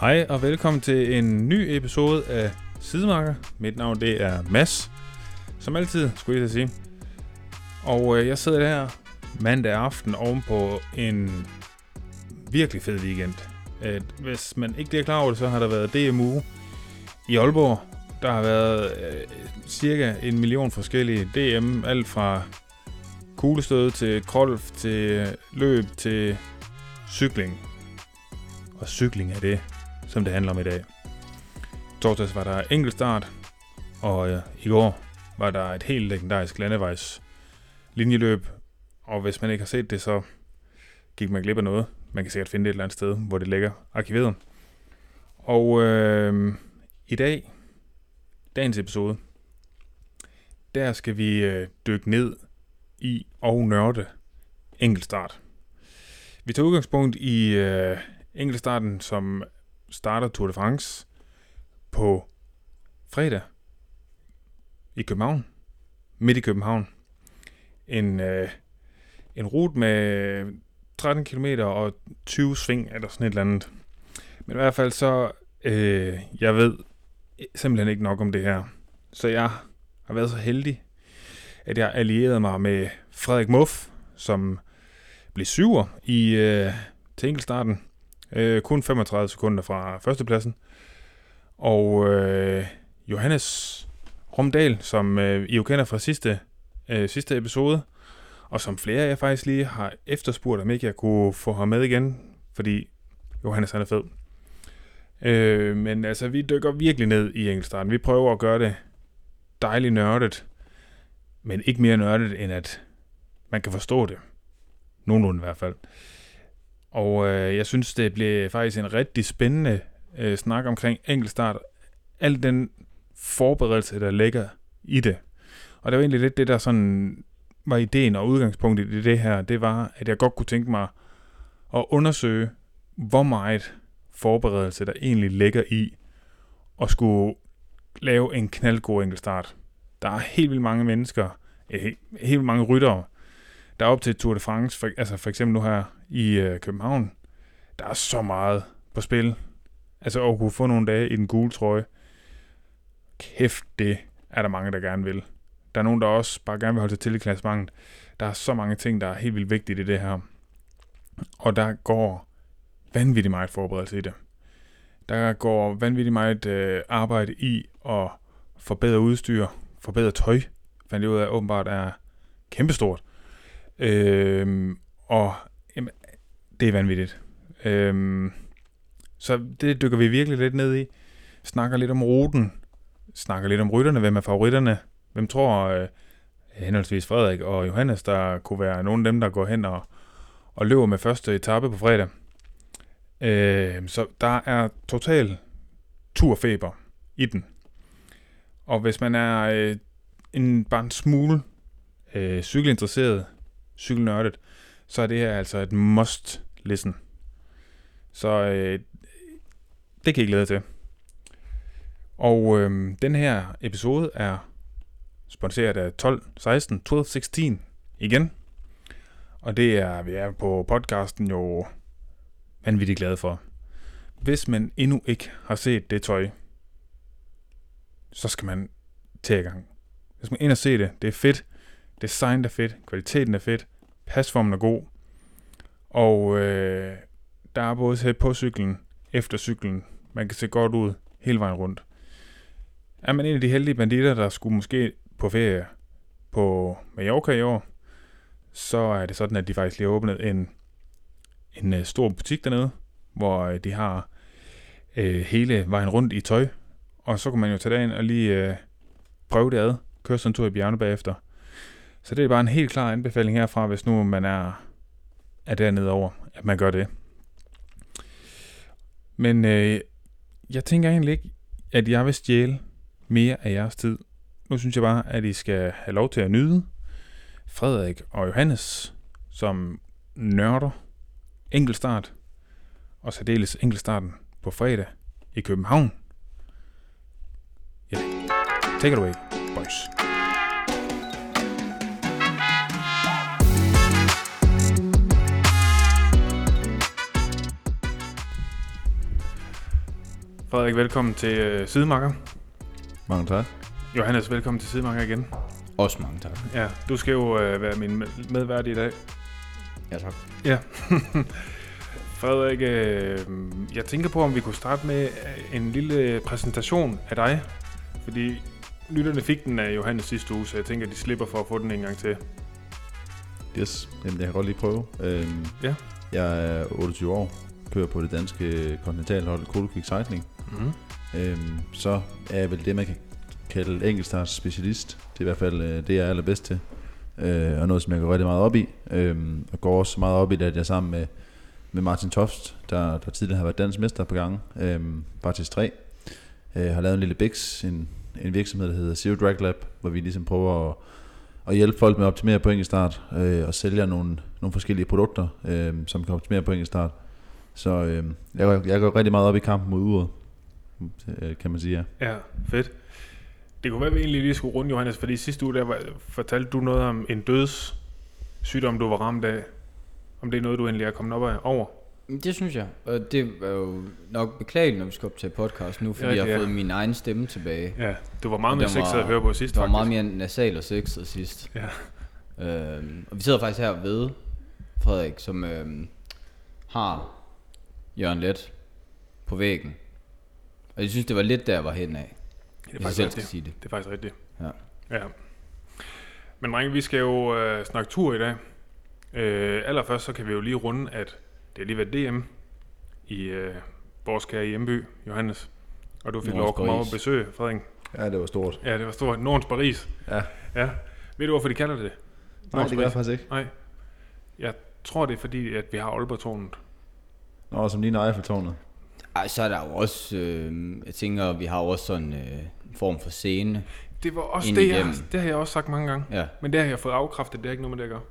Hej og velkommen til en ny episode af Sidemarker. Mit navn det er Mads, som altid skulle jeg sige. Og øh, jeg sidder her mandag aften oven på en virkelig fed weekend. Øh, hvis man ikke er klar over det, så har der været DMU i Aalborg. Der har været øh, cirka en million forskellige DM, alt fra kuglestød til krolf til løb til cykling. Og cykling er det, som det handler om i dag. Torsdags var der enkeltstart, og øh, i går var der et helt legendarisk landevejs linjeløb. Og hvis man ikke har set det, så gik man glip af noget. Man kan sikkert finde det et eller andet sted, hvor det ligger arkiveret. Og øh, i dag, dagens episode, der skal vi øh, dykke ned i og nørde enkeltstart. Vi tager udgangspunkt i øh, enkeltstarten, som starter Tour de France på fredag i København, midt i København. En, øh, en rute med 13 km og 20 sving, eller sådan et eller andet. Men i hvert fald så, øh, jeg ved simpelthen ikke nok om det her. Så jeg har været så heldig, at jeg allierede mig med Frederik Muff, som blev syver i øh, til enkeltstarten. Øh, kun 35 sekunder fra førstepladsen. Og øh, Johannes Romdal, som øh, I jo kender fra sidste, øh, sidste episode, og som flere af jer faktisk lige har efterspurgt, om ikke jeg kunne få ham med igen, fordi Johannes han er fed. Øh, men altså, vi dykker virkelig ned i enkeltstarten. Vi prøver at gøre det dejligt nørdet, men ikke mere nørdet, end at man kan forstå det. Nogenlunde i hvert fald. Og øh, jeg synes, det blev faktisk en rigtig spændende øh, snak omkring enkeltstart. Al den forberedelse, der ligger i det. Og det var egentlig lidt det, der sådan var ideen og udgangspunktet i det her. Det var, at jeg godt kunne tænke mig at undersøge, hvor meget forberedelse, der egentlig ligger i at skulle lave en knaldgod enkeltstart. Der er helt vildt mange mennesker, eh, helt, helt vildt mange ryttere, der er op til Tour de France, for, altså for eksempel nu her i øh, København, der er så meget på spil. Altså at kunne få nogle dage i den gule trøje. Kæft, det er der mange, der gerne vil. Der er nogen, der også bare gerne vil holde sig til i klassementet. Der er så mange ting, der er helt vildt vigtige i det her. Og der går vanvittigt meget forberedelse i det. Der går vanvittigt meget øh, arbejde i at forbedre udstyr, forbedre tøj, fandt jeg ud af åbenbart er kæmpestort. Øh, og det er vanvittigt. Øhm, så det dykker vi virkelig lidt ned i. Snakker lidt om ruten. Snakker lidt om rytterne. Hvem er favoritterne? Hvem tror øh, henholdsvis Frederik og Johannes, der kunne være nogle af dem, der går hen og, og løber med første etape på fredag. Øh, så der er total turfeber i den. Og hvis man er øh, en, bare en smule øh, cykelinteresseret, cykelnørdet, så er det her altså et must listen. Så øh, det kan I glæde til. Og øh, den her episode er sponsoreret af 12, 16, 12, 16 igen. Og det er, vi er på podcasten jo vanvittigt glade for. Hvis man endnu ikke har set det tøj, så skal man tage i gang. Hvis man ind og se det, det er fedt. Designet er fedt, kvaliteten er fedt, pasformen er god, og øh, der er både sæt på cyklen, efter cyklen, man kan se godt ud hele vejen rundt. Er man en af de heldige banditter, der skulle måske på ferie på Mallorca i år, så er det sådan, at de faktisk lige har åbnet en, en øh, stor butik dernede, hvor øh, de har øh, hele vejen rundt i tøj. Og så kan man jo tage derind og lige øh, prøve det ad, køre sådan en tur i bjergene bagefter. Så det er bare en helt klar anbefaling herfra, hvis nu man er, er dernede over, at man gør det. Men øh, jeg tænker egentlig ikke, at jeg vil stjæle mere af jeres tid. Nu synes jeg bare, at I skal have lov til at nyde Frederik og Johannes, som nørder enkeltstart, og særdeles enkeltstarten på fredag i København. Ja, take it away, boys. Frederik, velkommen til øh, Sidemarker. Mange tak. Johannes, velkommen til Sidemarker igen. Også mange tak. Ja, du skal jo øh, være min med- medvært i dag. Ja, tak. Ja. Frederik, øh, jeg tænker på, om vi kunne starte med øh, en lille præsentation af dig. Fordi lytterne fik den af Johannes sidste uge, så jeg tænker, at de slipper for at få den en gang til. Yes, Jamen, jeg kan godt lige prøve. Øhm, Ja. Jeg er 28 år, kører på det danske kontinentalhold Cold Quick Cycling. Mm-hmm. Øhm, så er jeg vel det, man kan kalde enkeltstarts specialist. Det er i hvert fald øh, det, jeg er allerbedst til. Øh, og noget, som jeg går rigtig meget op i. Øhm, og går også meget op i det, at jeg sammen med, med Martin Toft, der, der tidligere har været dansk mester på gange, øhm, Bartis 3, øh, har lavet en lille Bix, en, en virksomhed, der hedder Zero Drag Lab, hvor vi ligesom prøver at, at hjælpe folk med at optimere på enkeltstart, øh, og sælger nogle, nogle forskellige produkter, øh, som kan optimere på enkeltstart. Så øh, jeg, går, jeg går rigtig meget op i kampen mod uret, øh, kan man sige, ja. Ja, fedt. Det kunne være, at vi egentlig lige skulle runde, Johannes, fordi sidste uge der var, fortalte du noget om en døds sygdom, du var ramt af. Om det er noget, du endelig er kommet op af over. Det synes jeg. Og det er jo nok beklageligt, når vi skal op til podcast nu, fordi Ja, jeg har ja. fået min egen stemme tilbage. Ja, du var meget mere sexet at høre på sidst, Det var faktisk. meget mere nasal og sexet sidst. Ja. Øhm, og vi sidder faktisk her ved Frederik, som øhm, har Jørgen Let på væggen. Og jeg synes, det var lidt der, jeg var hen af. Det er faktisk selv rigtigt. sige det. Det er faktisk rigtigt. Ja. ja. Men drenge, vi skal jo øh, snakke tur i dag. Øh, allerførst så kan vi jo lige runde, at det er lige været DM i øh, vores kære hjemby, Johannes. Og du fik lov at komme over og besøge, Frederik. Ja, det var stort. Ja, det var stort. Nordens Paris. Ja. Ja. Ved du, hvorfor de kalder det det? Nej, det gør jeg faktisk ikke. Nej. Jeg tror, det er fordi, at vi har Aalborg-tårnet. Nå, som ligner Eiffeltårnet. Ej, så er der jo også, øh, jeg tænker, vi har jo også sådan øh, en form for scene. Det var også det, jeg, det har jeg også sagt mange gange. Ja, Men det har jeg fået afkræftet, det er ikke noget med det, jeg gør.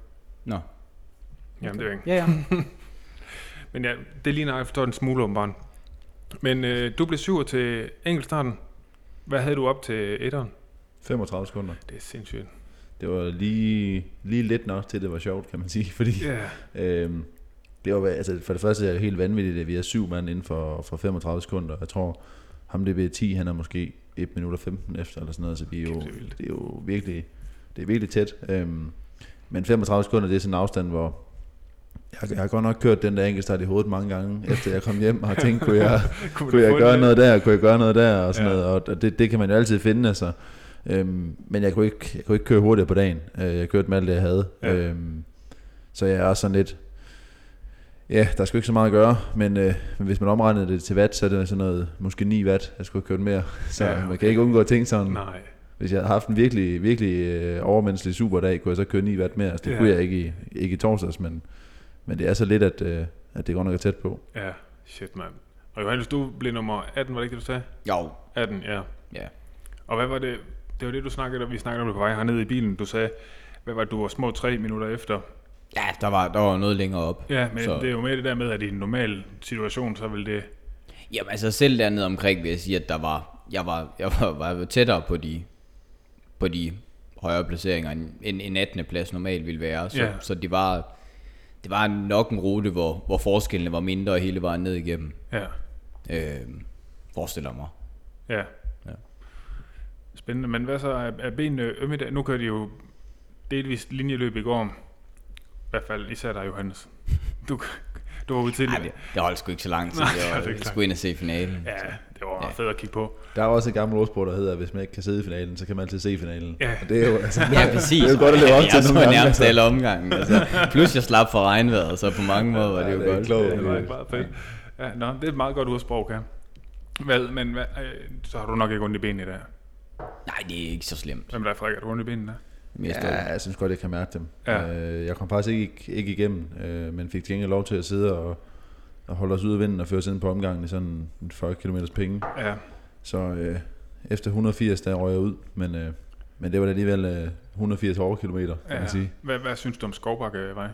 nå. Jamen, det er ikke. Ja, ja. Men ja, det ligner Eiffeltårnet en smule åbenbart. Men øh, du blev syver til enkeltstarten. Hvad havde du op til etteren? 35 sekunder. Det er sindssygt. Det var lige, lige lidt nok til, at det var sjovt, kan man sige. Fordi Ja, øhm, det var, altså, for det første er det helt vanvittigt, at vi er syv mand inden for, for 35 sekunder. Jeg tror, ham det ved 10, han er måske 1 minut og 15 efter, eller sådan noget. Så vi er jo, det er det er jo virkelig, det er virkelig tæt. Øhm, men 35 sekunder, det er sådan en afstand, hvor jeg, jeg har godt nok kørt den der enkeltstart i hovedet mange gange, efter jeg kom hjem og har tænkt, kunne jeg, kunne, kunne jeg gøre det? noget der, kunne jeg gøre noget der, og sådan Ja. noget, og det, det kan man jo altid finde, altså. Øhm, men jeg kunne, ikke, jeg kunne ikke køre hurtigere på dagen. Øh, jeg kørte med alt det, jeg havde. Ja. Øhm, så jeg er også sådan lidt, ja, der er sgu ikke så meget at gøre, men, øh, men hvis man omregner det til watt, så er det sådan noget, måske 9 watt, jeg skulle have kørt mere. Så Ja, okay. man kan ikke undgå at tænke sådan, Nej. hvis jeg havde haft en virkelig, virkelig øh, overmenneskelig superdag, kunne jeg så køre 9 watt mere. Altså, det Ja. kunne jeg ikke i, ikke i torsdags, men, men det er så lidt, at, øh, at det godt nok er tæt på. Ja, shit, mand. Og Johannes, du blev nummer 18, var det ikke det, du sagde? Jo, 18, ja. ja. Og hvad var det? Det var det, du snakkede om. Vi snakkede om det på vej hernede i bilen. Du sagde, hvad var det, du var små tre minutter efter. Ja, der var, der var noget længere op. Ja, men så. Det er jo med det der med, at i en normal situation, så vil det... Jamen altså selv dernede omkring vil jeg sige, at der var, jeg var, jeg var, var tættere på de, på de højere placeringer, end en, en 18. plads normalt ville være. Så, Ja. så det var, det var nok en rute, hvor, hvor forskellene var mindre hele vejen ned igennem. Ja, Øh, forestiller mig. ja. Ja. Spændende. Men hvad så? Er, er benene ømme i dag? Nu kører de jo delvist linjeløb i går. I hvert fald især dig, Johannes. Du, du var ude til det, det holdt sgu ikke så lang tid. Nej, det er Jeg, ikke jeg skulle ind og se finalen. Ja, det var Ja. fedt at kigge på. Der er også et gammelt ordsprog, der hedder, at hvis man ikke kan sidde i finalen, så kan man altid se finalen. Ja. Og det er jo, altså, Ja, præcis. Det er jo godt at leve op jeg til nogle gange. nærmest altså. alle omgangen. Altså, plus jeg slap for regnvejret, så på mange måder var det Ja, jo det er godt. klogt. Det var ikke meget fedt. Ja, nå, det er et meget godt udsprog, kan. Hvad, men hvad, øh, så har du nok ikke ondt i benene i dag. Nej, det er ikke så slemt. Hvem der er Frederik? Har du ondt i benene? Mere Ja, jeg synes godt, jeg kan mærke dem. Ja. Øh, jeg kom faktisk ikke, ikke igennem, øh, men fik til gengæld lov til at sidde og, og holde os ude af vinden og føre os ind på omgangen i sådan en 40 km penge. Ja, Så øh, efter 180, der røg jeg ud, men, øh, men det var da alligevel øh, 180 hårde kilometer, kan ja. man sige. Hvad, hvad synes du om Skovbakkevej?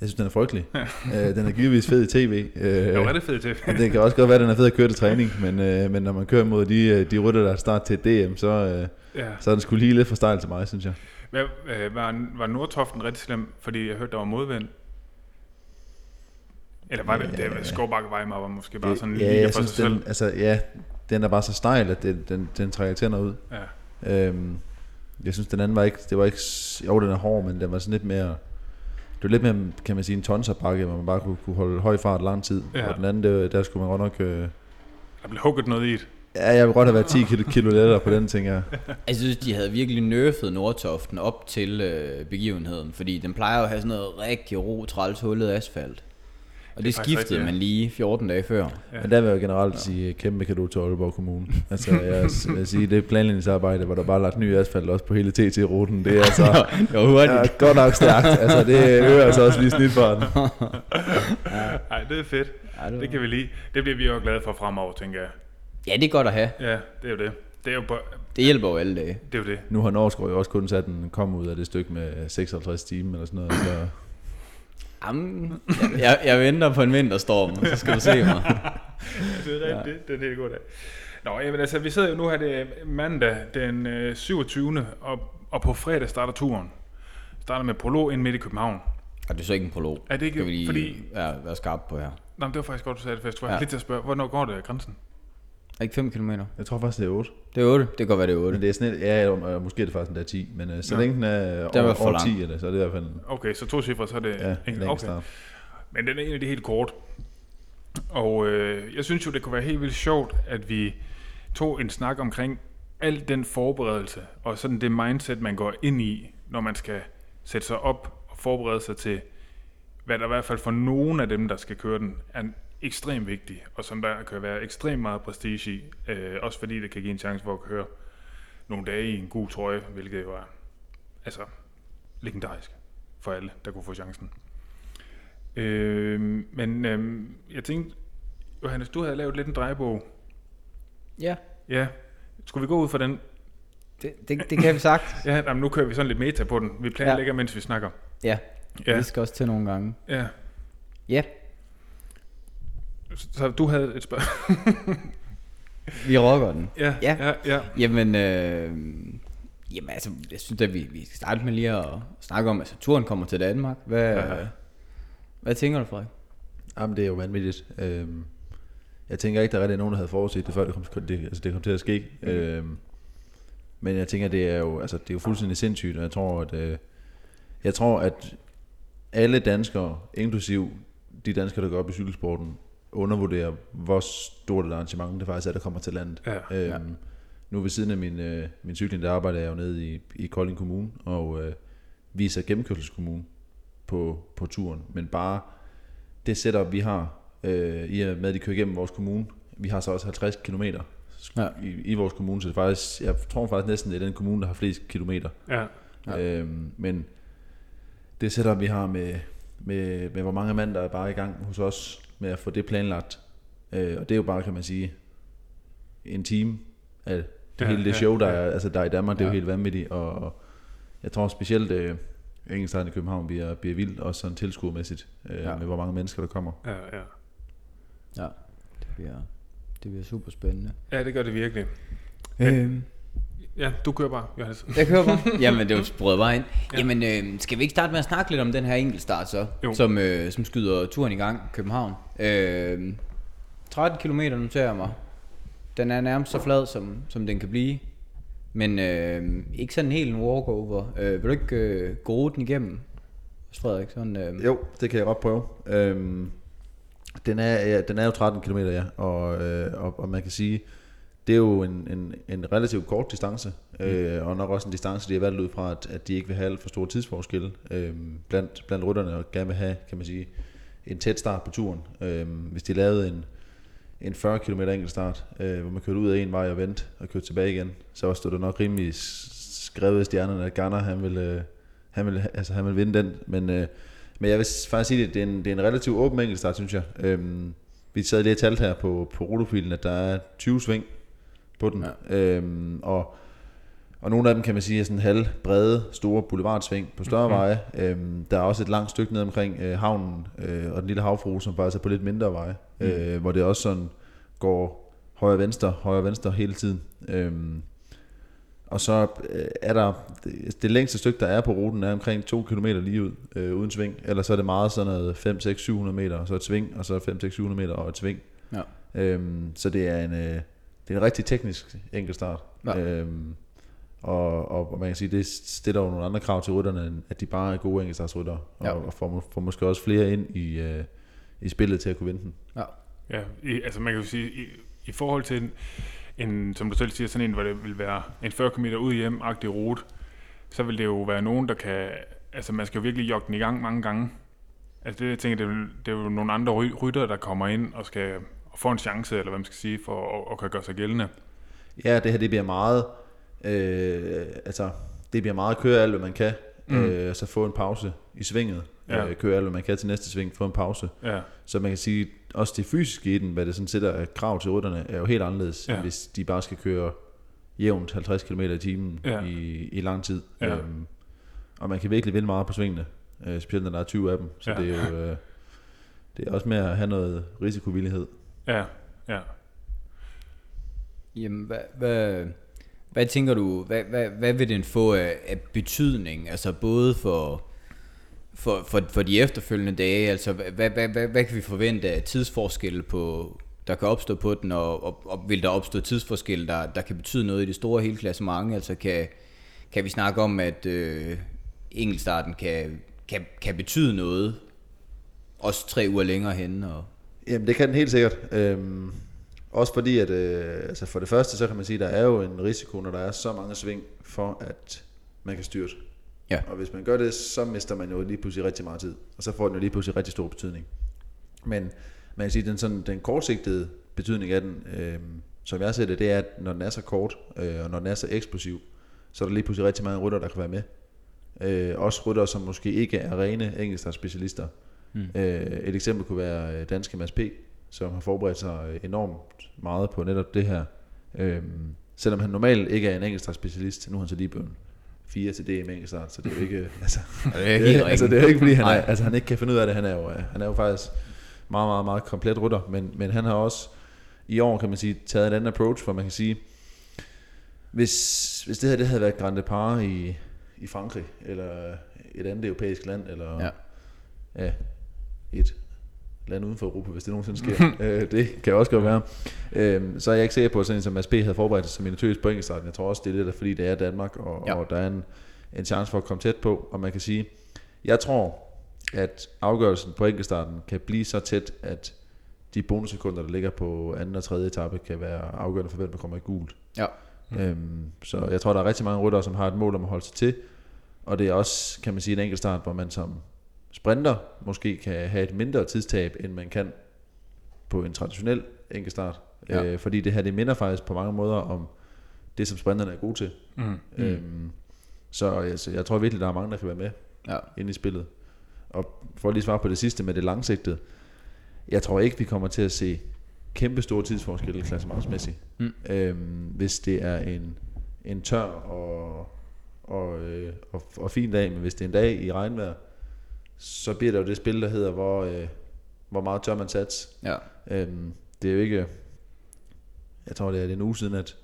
Jeg synes, den er frygtelig. øh, den er givetvis fed i tv. Øh, Jo, er det fedt til. og det kan også godt være, at den er fed at køre til træning, men, øh, men når man kører mod de, øh, de rytter, der er start til DM, så, øh, ja. så er den skulle lige lidt for stejl til mig, synes jeg. Hvad, øh, var, var Nordtoften rigtig slem? Fordi jeg hørte, der var modvind. Eller var det, det Ja. Skovbakke Weimar var måske bare sådan ja, lige jeg for sig synes, selv. den, altså, ja, den er bare så stejl, at det, den, den trækker tænder ud. Ja. Øhm, jeg synes, den anden var ikke, det var ikke, jo, den er hård, men den var sådan lidt mere, det var lidt mere, kan man sige, en tonserbakke, hvor man bare kunne, kunne holde høj fart lang tid. Ja. Og den anden, det, der skulle man godt nok, øh, Der blev hugget noget i det. Ja, jeg vil godt have været 10 kilo, kilo lettere på den, tænker jeg. Jeg synes, de havde virkelig nerfet Nordtoften op til øh, begivenheden, fordi den plejer jo at have sådan noget rigtig ro, træls, hullet asfalt. Og det, faktisk skiftede rigtigt, ja. man lige 14 dage før. Ja. Men der vil jeg generelt sige kæmpe kado til Aalborg Kommune. Altså, jeg vil sige, det planlægningsarbejde, hvor der bare er lagt ny asfalt også på hele TT-ruten, det er altså det var hurtigt. ja, godt nok stærkt. Altså, det øger altså også lige snitfarten. Nej, det er fedt. Ja, det, Det kan vi lige. Det bliver vi jo glade for fremover, tænker jeg. Ja, det er godt at have. Ja, det er jo det. Det er jo, bare, Det hjælper jo alle dage. det er jo det. Nu har Norskov jo også kun sat en kom ud af det stykke med 56 timer eller sådan noget. Så Jamen, jeg, jeg, jeg venter på en vinterstorm, så skal du se mig. det er rigtigt. Det er en helt god dag. Nå, jamen altså, vi sidder jo nu her, det er mandag den øh, 27. Og, og på fredag starter turen. Starter med prolog ind midt i København. Og det er så ikke en prolog. Er det ikke- Skal vi lige fordi- være, være skarpe på her. Nå, men det var faktisk godt, du sagde det, for jeg tror, jeg Ja. ja. lidt til at spørge, hvornår går det af grænsen? Er ikke 5 km? jeg tror faktisk, det er 8. Det er 8. Det kan godt være, det er 8. Men det er sådan et, ja, og måske er det faktisk endda 10, men øh, så Nå. længe den er Det er i over, hvert fald over lang. 10, eller, så er det i hvert fald en, Okay, så to cifre, så er det ja, en enkelt. Okay. start. Men den er en af de helt kort. Og øh, jeg synes jo, det kunne være helt vildt sjovt, at vi tog en snak omkring al den forberedelse, og sådan det mindset, man går ind i, når man skal sætte sig op og forberede sig til, hvad der i hvert fald for nogen af dem, der skal køre den, er ekstremt vigtig, og som der kan være ekstremt meget prestige i, øh, også fordi det kan give en chance for at køre nogle dage i en god trøje, hvilket jo er altså, legendarisk for alle, der kunne få chancen. Øh, men øh, jeg tænkte, Johannes, du havde lavet lidt en drejebog. Ja, Ja, skulle vi gå ud for den? det, det, det kan vi sagt. Ja, jamen, nu kører vi sådan lidt meta på den. Vi planlægger, ja. mens vi snakker. Ja, Ja, det skal også til nogle gange. ja. Ja, Så du havde et spørgsmål. vi rocker den. ja, Ja. ja, ja. Jamen, øh, jamen altså, jeg synes at vi, vi skal starte med lige at snakke om, at altså, turen kommer til Danmark. Hvad, Ja. ja. hvad tænker du, Frederik? Jamen, det er jo vanvittigt. Øhm, jeg tænker ikke, der er rigtig nogen, der havde forudset det, før det kom, det, altså, det kom til at ske. Mm. Øhm, men jeg tænker, det er jo, altså, det er jo fuldstændig sindssygt, og jeg tror, at, øh, jeg tror, at alle danskere, inklusiv de danskere, der går op i cykelsporten, undervurderer, hvor stort et arrangement det faktisk er, der kommer til landet. Ja, Øhm, ja. Nu ved siden af min, øh, min cykling, der arbejder jeg jo nede i, i Kolding Kommune, og øh, viser gennemkørselskommune på, på turen. Men bare det setup, vi har, øh, i og med, at de kører igennem vores kommune, vi har så også 50 km Ja. i, i vores kommune, så det er faktisk, jeg tror faktisk næsten, det er den kommune, der har flest kilometer. ja. Ja. Ja. Øhm, men det setup, vi har med, med, med hvor mange mand, der er bare i gang hos os med at få det planlagt, øh, og det er jo bare, kan man sige, en time af det Ja, hele det ja, show, der ja. er, altså der er i Danmark, det er jo helt vanvittigt, og, og jeg tror specielt, øh, Engelskstaden i København bliver, bliver vildt, også sådan tilskuermæssigt, øh, Ja. ja. med hvor mange mennesker, der kommer. ja, ja. Ja, det bliver, det bliver super spændende. Ja, det gør det virkelig. Øhm, Ja, du kører bare, Johannes. jeg kører bare. Jamen, det var sprøget bare ind. Ja. Jamen, øh, skal vi ikke starte med at snakke lidt om den her enkeltstart så? Jo. Som, øh, som skyder turen i gang, København. Øh, 13 km noterer jeg mig. Den er nærmest så flad, som, som den kan blive. Men øh, ikke sådan helt en walkover. Øh, vil du ikke øh, gå ruten igennem, Frederik? Sådan, øh, Jo, det kan jeg godt prøve. Øhm, den, er, ja, den er jo 13 km, ja, og, øh, og, og man kan sige, det er jo en, en, en relativt kort distance, øh, og nok også en distance, de har valgt ud fra, at, at de ikke vil have alt for store tidsforskelle øh, blandt, blandt rytterne, og gerne vil have, kan man sige, en tæt start på turen. Øh, hvis de lavede en, en 40 km enkeltstart, øh, hvor man kørte ud af en vej og vendte og kørte tilbage igen, så stod det nok rimelig skrevet i stjernerne, at Garner han vil, øh, han vil, altså, han vil vinde den, men, øh, men jeg vil faktisk sige, at det er en, det er en relativt åben enkeltstart, synes jeg. Øhm, vi sad lige og talte her på, på rutefilen, at der er 20 sving på den, ja. øhm, og, og nogle af dem kan man sige er sådan halv brede, store boulevardsving på større mm-hmm. veje. Øhm, der er også et langt stykke ned omkring øh, havnen øh, og den lille havfru, som faktisk er på lidt mindre veje, mm. øh, hvor det også sådan går højre venstre, højre venstre hele tiden. Øhm, Og så øh, er der, det, det længste stykke, der er på ruten, er omkring 2 km lige ud, øh, uden sving. Ellers så er det meget sådan noget 5, 6, 700 meter, og så et sving, og så 5, 6, 700 meter og et sving. Ja. Øhm, så det er en, øh, det er en rigtig teknisk enkeltstart. Ja. Øhm, og, og, og man kan sige, det stiller jo nogle andre krav til rytterne, end at de bare er gode enkeltstartsryttere, og, Ja. og får, får måske også flere ind i, øh, i spillet til at kunne vinde den. Ja. Ja, i, altså man kan jo sige, i, i forhold til en, en, som du selv siger, sådan en, hvor det vil være en 40 km ud hjem-agtig rute, så vil det jo være nogen, der kan, altså man skal jo virkelig jogge den i gang mange gange. Altså det, jeg tænker, det er, jo- det er jo nogle andre ry- rytter, der kommer ind og skal får en chance, eller hvad man skal sige, for at, at kan gøre sig gældende. Ja, det her det bliver meget, øh, altså det bliver meget at køre alt, hvad man kan, Mm. øh, så få en pause i svinget, Ja. øh, køre alt, hvad man kan til næste sving, få en pause. Ja, Så man kan sige, også det fysiske i den, hvad det sådan sætter krav til rytterne, er jo helt anderledes, Ja. hvis de bare skal køre jævnt 50 km i timen Ja. i, i lang tid. Ja. Øhm, og man kan virkelig vinde meget på svingene, øh, specielt når der er 20 af dem. Så ja. det er jo øh, det er også med at have noget risikovillighed ja, ja. Jamen, hvad, hvad, hvad tænker du, hvad, hvad, hvad vil den få af, af betydning, altså både for, for, for, for de efterfølgende dage, altså hvad, hvad, hvad, hvad, kan vi forvente af tidsforskelle på, der kan opstå på den, og, og, og vil der opstå tidsforskelle, der, der kan betyde noget i det store hele klassement, altså kan, kan vi snakke om, at øh, enkeltstarten kan, kan, kan betyde noget, også tre uger længere hen, og Jamen det kan den helt sikkert. Øhm, også fordi, at øh, altså for det første, så kan man sige, at der er jo en risiko, når der er så mange sving, for at man kan styrte. Ja. Og hvis man gør det, så mister man jo lige pludselig rigtig meget tid. Og så får den jo lige pludselig rigtig stor betydning. Men man kan sige, at den, sådan, den kortsigtede betydning af den, øh, som jeg ser det, det er, at når den er så kort, øh, og når den er så eksplosiv, så er der lige pludselig rigtig mange rytter, der kan være med. Øh, også rytter, som måske ikke er rene enkeltstartsspecialister. Mm. Øh, et eksempel kunne være øh, danske Mads P., som har forberedt sig øh, enormt meget på netop det her. Øh, selvom han normalt ikke er en enkeltstartsspecialist, nu er han så lige blevet fire til DM enkeltstart, så det er jo ikke, altså, det er helt altså, det er ikke fordi, han, er, altså, han ikke kan finde ud af det. Han er jo, han er jo faktisk meget, meget, meget komplet rytter, men, men han har også i år, kan man sige, taget en anden approach, hvor man kan sige, hvis, hvis det her det havde været Grand Depart i, i Frankrig, eller et andet europæisk land, eller Ja. ja, et land uden for Europa, hvis det nogensinde sker. øh, det kan også godt være. Øh, så er jeg ikke sikker på, at sådan en som Mads P. havde forberedt sig som minutøs på enkeltstarten. Jeg tror også, det er lidt, fordi det er Danmark, og, Ja. og der er en, en chance for at komme tæt på. Og man kan sige, jeg tror, at afgørelsen på enkeltstarten kan blive så tæt, at de bonussekunder, der ligger på anden og tredje etape, kan være afgørende for, hvem der kommer i gult. Ja. Mm. Øhm, så jeg tror, der er rigtig mange ryttere, som har et mål om at holde sig til. Og det er også, kan man sige, en enkelt start, hvor man som sprinter måske kan have et mindre tidstab, end man kan på en traditionel enkeltstart. Ja. Øh, fordi det her, det minder faktisk på mange måder om det, som sprinterne er gode til. Mm. Øhm, så altså, jeg tror virkelig, der er mange, der kan være med ja. ind i spillet. Og for at lige svare på det sidste med det langsigtede. Jeg tror ikke, vi kommer til at se kæmpe store tidsforskelle klassementsmæssigt. Mm. Øhm, hvis det er en, en tør og, og, øh, og, og fin dag, men hvis det er en dag i regnvejr, så bliver der jo det spil, der hedder, hvor, øh, hvor meget tør man sats. ja. Øhm, det er jo ikke, jeg tror det er en uge siden, at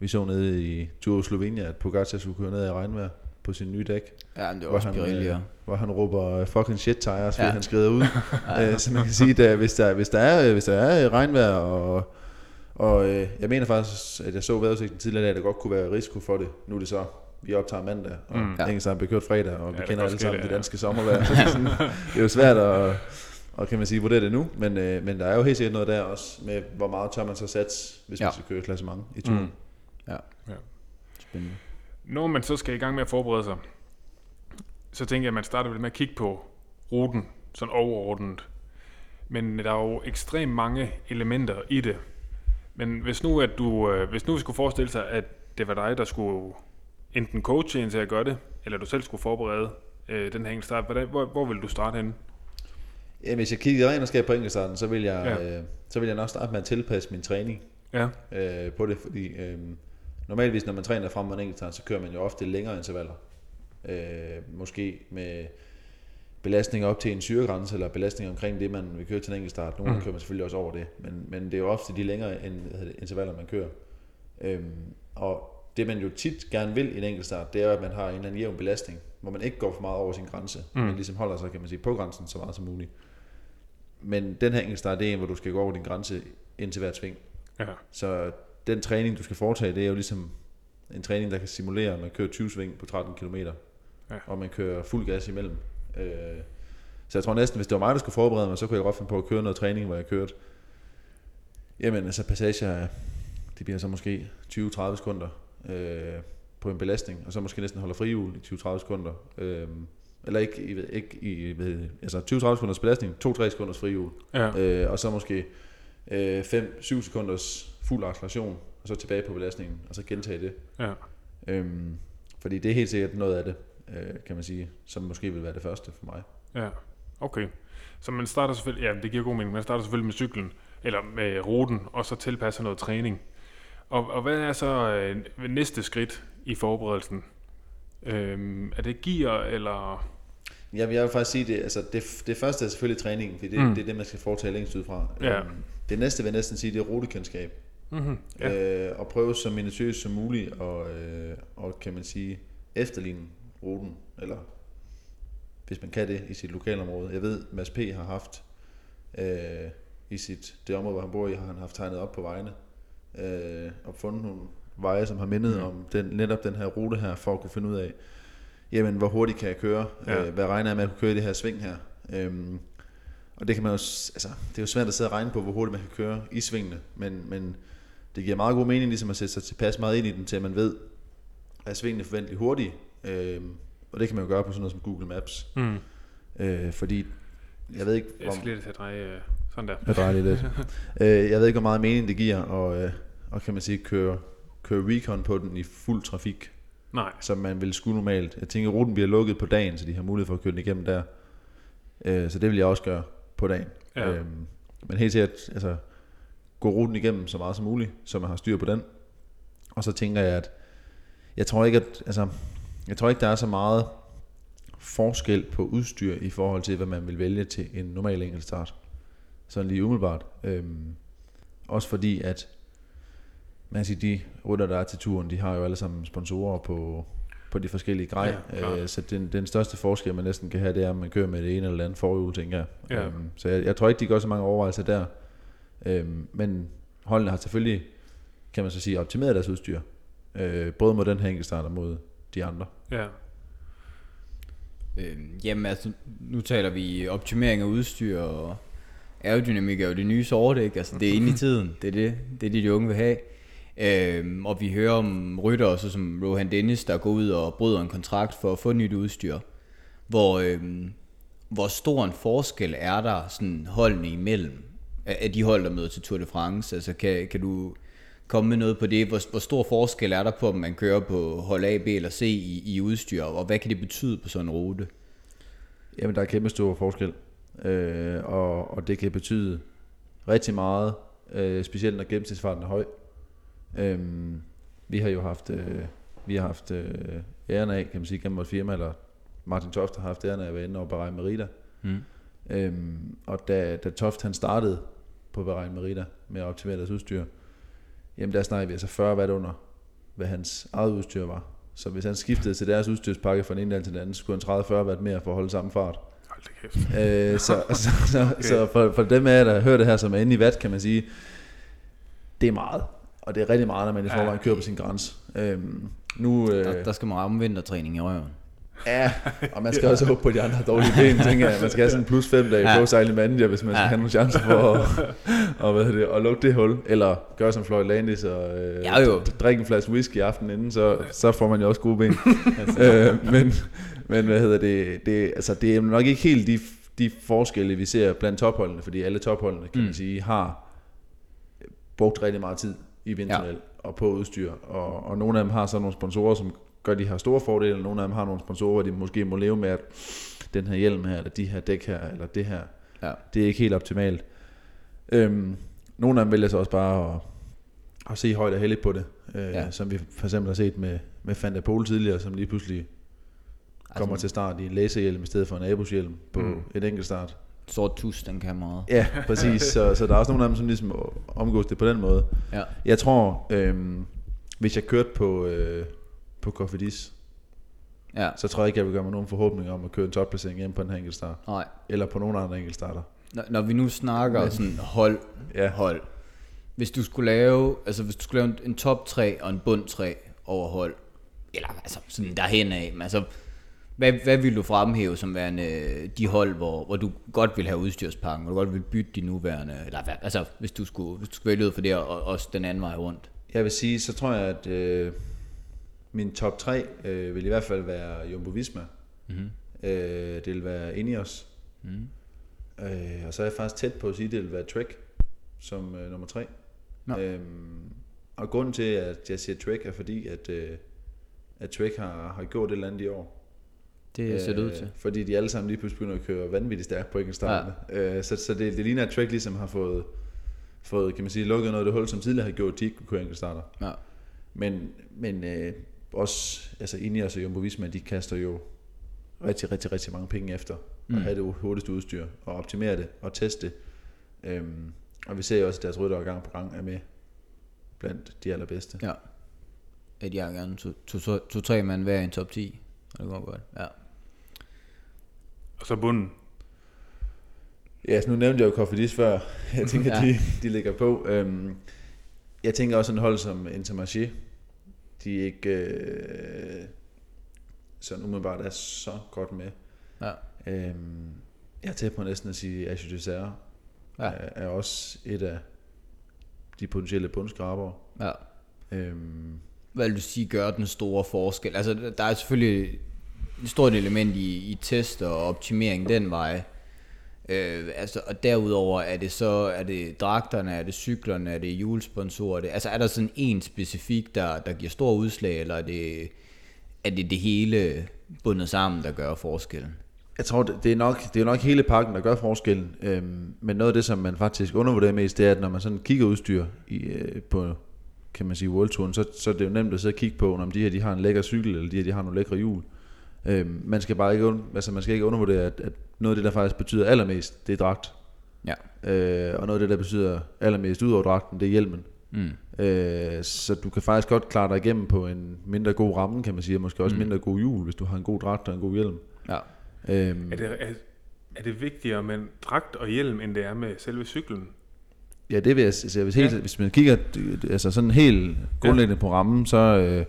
vi så nede i Tour Slovenia, at Pogacar skulle køre ned i regnvejr på sin nye dæk Ja, det er hvor også han, øh, hvor han råber øh, fucking shit tires, fordi Ja. han skrider ud. øh, så man kan sige, at hvis der, hvis der er, hvis der er regnvejr, og, og øh, jeg mener faktisk, at jeg så vejrudsigten tidligere at der godt kunne være risiko for det. Nu er det så, vi optager mandag, og Mm. mm. Ja. bliver kørt fredag, og Ja, vi det kender alle sammen det, det ja. danske sommervejr. Så det, er sådan, det er jo svært at, og kan man sige, vurdere det nu, men, øh, men der er jo helt sikkert noget der også, med hvor meget tør man så sats, hvis Ja. man skal køre klassement i turen. Mm. Ja. Ja. Spændende. Når man så skal i gang med at forberede sig, så tænker jeg, at man starter vel med at kigge på ruten, sådan overordnet. Men der er jo ekstremt mange elementer i det. Men hvis nu, at du, øh, hvis nu vi skulle forestille sig, at det var dig, der skulle enten coache en til at gøre det, eller du selv skulle forberede øh, den her enkeltstart, hvordan, hvor, hvor vil du starte henne? Ja, hvis jeg kigger rent og skal på enkeltstarten, så vil jeg, Ja. øh, så vil jeg nok starte med at tilpasse min træning. Ja, øh, på det, fordi øh, normalvis når man træner frem med en enkeltstart, så kører man jo ofte længere intervaller. Øh, måske med belastning op til en syregrænse, eller belastning omkring det, man vil køre til en enkeltstart. Nogle Mm. kører man selvfølgelig også over det, men, men det er jo ofte de længere intervaller, man kører. Øh, og det man jo tit gerne vil i en enkeltstart, det er, at man har en eller anden jævn belastning, hvor man ikke går for meget over sin grænse, mm. men ligesom holder sig, kan man sige, på grænsen så meget som muligt. Men den her enkeltstart, det er en, hvor du skal gå over din grænse ind til hvert sving. Ja. Så den træning, du skal foretage, det er jo ligesom en træning, der kan simulere, at man kører 20 sving på 13 km, Ja. og man kører fuld gas imellem. Øh, så jeg tror næsten, hvis det var mig, der skulle forberede mig, så kunne jeg godt finde på at køre noget træning, hvor jeg kørte, jamen altså passager, det bliver så måske 20-30 sekunder øh, på en belastning, og så måske næsten holder frihjul i 20-30 sekunder. Øh, eller ikke, i, ikke i, ved, altså 20-30 sekunders belastning, 2-3 sekunders frihjul. Ja. Øh, og så måske øh, 5-7 sekunders fuld acceleration, og så tilbage på belastningen, og så gentage det. Ja. Øhm, fordi det er helt sikkert noget af det, øh, kan man sige, som måske vil være det første for mig. Ja, okay. Så man starter selvfølgelig, ja, det giver god mening, man starter selvfølgelig med cyklen, eller med ruten, og så tilpasser noget træning. Og, og hvad er så øh, næste skridt i forberedelsen? Øhm, er det gear, eller... Ja, jeg vil faktisk sige, det, altså det, det første er selvfølgelig træningen, fordi det, Mm. det er det, man skal foretage længst ud fra. Ja. Øhm, det næste vil jeg næsten sige, det er rutekendskab. Mm-hmm. Ja. Øh, og prøve så minutiøst som muligt, og, øh, og kan man sige, efterligne ruten, eller hvis man kan det i sit lokalområde. Jeg ved, Mads P. har haft øh, i sit, det område, hvor han bor i, har han haft tegnet op på vejene, øh, og fundet nogle veje, som har mindet Mm. om den, netop den her rute her, for at kunne finde ud af, jamen, hvor hurtigt kan jeg køre, Ja. øh, hvad regner jeg med at kunne køre i det her sving her. Øhm, og det kan man jo, altså, det er jo svært at sidde og regne på, hvor hurtigt man kan køre i svingene, men, men det giver meget god mening ligesom at sætte sig tilpas meget ind i den, til at man ved, at svingene er forventeligt hurtige. Øhm, og det kan man jo gøre på sådan noget som Google Maps. Mm. Øh, fordi, jeg ved ikke, Jeg hvor, skal lige til at dreje øh, sådan der. jeg drejer lige lidt. øh, jeg ved ikke, hvor meget mening det giver, og, øh, og kan man sige, køre, køre recon på den i fuld trafik, Nej. som man vil skulle normalt. Jeg tænker, ruten bliver lukket på dagen, så de har mulighed for at køre den igennem der. Øh, så det vil jeg også gøre på dagen. Ja. Øhm, men helt sikkert, altså, gå ruten igennem så meget som muligt, så man har styr på den. Og så tænker jeg, at jeg tror ikke, at, altså, jeg tror ikke, der er så meget forskel på udstyr i forhold til, hvad man vil vælge til en normal enkeltstart. Sådan lige umiddelbart. Øhm, også fordi, at man kan sige, de rytter, der er til turen, de har jo alle sammen sponsorer på, på de forskellige grej. Ja, øh, så den, den største forskel, man næsten kan have, det er, at man kører med det ene eller andet forhjul, tænker jeg. Ja. Øhm, så jeg, jeg tror ikke, de gør så mange overvejelser der. Øhm, men holdene har selvfølgelig, kan man så sige, optimeret deres udstyr. Øh, både mod den her enkeltstart og mod de andre. Ja. Øh, jamen altså, nu taler vi optimering af udstyr, og aerodynamik er jo det nye sorte, ikke? Altså, det er inde i tiden. Det er det, det, er det de unge vil have. Øhm, og vi hører om ryttere, så som Rohan Dennis, der går ud og bryder en kontrakt for at få nyt udstyr. Hvor, øhm, hvor stor en forskel er der sådan holdene imellem af af de hold, der møder til Tour de France? Altså, kan, kan du komme med noget på det? Hvor, hvor stor forskel er der på, om man kører på hold A, B eller C i, i udstyr? Og hvad kan det betyde på sådan en rute? Jamen, der er kæmpe stor forskel. Øh, og, og det kan betyde rigtig meget, øh, specielt når gennemsnitsfarten er høj. Øh, vi har jo haft, øh, vi har haft øh, æren af, kan man sige, gennem vores firma, eller Martin Toft har haft æren af at være inde over Bahrain Merida. Mm. Øhm, og da, da Toft han startede på Bahrain Merida med at optimere deres udstyr, jamen der snakker vi altså 40 watt under, hvad hans eget udstyr var. Så hvis han skiftede til deres udstyrspakke fra den ene dag til den anden, så skulle han 30-40 watt mere for at holde samme fart. Hold da kæft. Øh, så, så, så, okay. så for, for dem af jer, der hører det her, som er inde i watt, kan man sige, det er meget. Og det er rigtig meget, når man i forvejen kører på sin grænse. Øhm, nu, øh, Der, der skal man ramme vintertræning i røven. Ja, og man skal også håbe på, at de andre har dårlige ben, tænker jeg. Man skal have sådan en plus fem dage Ja. på sejling manager, hvis man skal Ja. have nogle chancer for at, og, hvad hedder det, at lukke det hul. Eller gøre som Floyd Landis og øh, Ja, jo. drikke en flaske whisky i aften inden, så, så får man jo også gode ben. øh, men, men hvad hedder det, det, altså, det er nok ikke helt de, de forskelle, vi ser blandt topholdene, fordi alle topholdene, kan Mm. man sige, har brugt rigtig meget tid i vinterval ja. og på udstyr. Og, og nogle af dem har så nogle sponsorer, som gør, de har store fordele, og nogle af dem har nogle sponsorer, hvor de måske må leve med, at den her hjelm her, eller de her dæk her, eller det her, Ja. det er ikke helt optimalt. Øhm, nogle af dem vælger så også bare at, at se højt og heldigt på det, øh, Ja. som vi for eksempel har set med, med Fanta Pol tidligere, som lige pludselig kommer til start i en laserhjelm i stedet for en Abus-hjelm på Mm. et enkelt start. Sort tus, den kan meget. Ja, præcis. så, så der er også nogle af dem, som ligesom omgås det på den måde. Ja. Jeg tror, øhm, hvis jeg kørte på, øh, på Cofidis, Ja, så tror jeg ikke, jeg vil gøre mig nogen forhåbninger om at køre en topplacering hjem på en enkelt start. nej. Eller på nogen andre enkelt starter. Når, når vi nu snakker sådan hold, Ja. hold. Hvis du skulle lave, altså hvis du skulle lave en, top 3 og en bund 3 over hold, eller altså sådan derhen af, men altså, hvad, hvad vil du fremhæve som værende øh, de hold, hvor, hvor du godt vil have udstyrspakken, hvor du godt vil bytte de nuværende, eller hvad, altså hvis du skulle, hvis du skulle vælge ud for det, og også den anden vej rundt. Jeg vil sige, så tror jeg, at øh, min top 3 øh, vil i hvert fald være Jumbo Visma. Mhm. Øh, det vil være Ineos. Mm. Øh, og så er jeg faktisk tæt på at sige, at det vil være Trek som øh, nummer 3. Nå. Øhm, og grunden til, at jeg siger Trek, er fordi, at, øh, at Trek har, har gjort et eller andet i år. Det ser det ud til. Fordi de alle sammen lige pludselig begynder at køre vanvittigt stærkt på enkeltstartene. Ja. Øh, så så det, det ligner, at Trek ligesom har fået, fået kan man sige, lukket noget af det hul, som tidligere har gjort, at de ikke kunne køre enkeltstarter. Ja. Men, men øh, også, altså Ineos og Jumbo Visma, de kaster jo rigtig, rigtig, rigtig mange penge efter mm. at have det hurtigste udstyr, og optimere det, og teste det. Øhm, og vi ser jo også, at deres ryttere gang på gang er med blandt de allerbedste. Ja. At jeg gerne to, to, to, to, tre mand hver i en top 10. Og det går godt. Ja. Og så bunden. Ja, så nu nævnte jeg jo Cofidis før. Jeg tænker, ja. de, de ligger på. Øhm, jeg tænker også en hold som Intermarché. De ikke øh, sådan umiddelbart er så godt med. Ja. Øhm, jeg er tæt på næsten at sige, at Dessert Ja. ja. er, er også et af de potentielle bundskrabere. ja. Øhm, Hvad vil du sige gør den store forskel? Altså, der er selvfølgelig et stort element i, i test og optimering den vej. Øh, altså, og derudover er det så, er det dragterne, er det cyklerne, er det julesponsorer, er det, altså er der sådan en specifik, der, der giver stor udslag, eller er det, er det det hele bundet sammen, der gør forskellen? Jeg tror, det det er nok, det er nok hele pakken, der gør forskellen. Øhm, men noget af det, som man faktisk undervurderer mest, det er, at når man sådan kigger udstyr i, øh, på, kan man sige, World Touren, så, så er det jo nemt at sidde og kigge på, om de her de har en lækker cykel, eller de her de har nogle lækre hjul. Øhm, man skal bare ikke, altså man skal ikke undervurdere, at, at noget af det, der faktisk betyder allermest, det er dragt. Ja. Øh, og noget af det, der betyder allermest ud over dragten, det er hjelmen. Mm. Øh, så du kan faktisk godt klare dig igennem på en mindre god ramme, kan man sige, og måske også Mm. mindre god hjul, hvis du har en god dragt og en god hjelm. Ja. Øhm, Er det, er, er det vigtigere med dragt og hjelm, end det er med selve cyklen? Ja, det vil jeg sige. Hvis, helt, Ja. hvis man kigger øh, altså sådan helt grundlæggende på rammen, så, øh,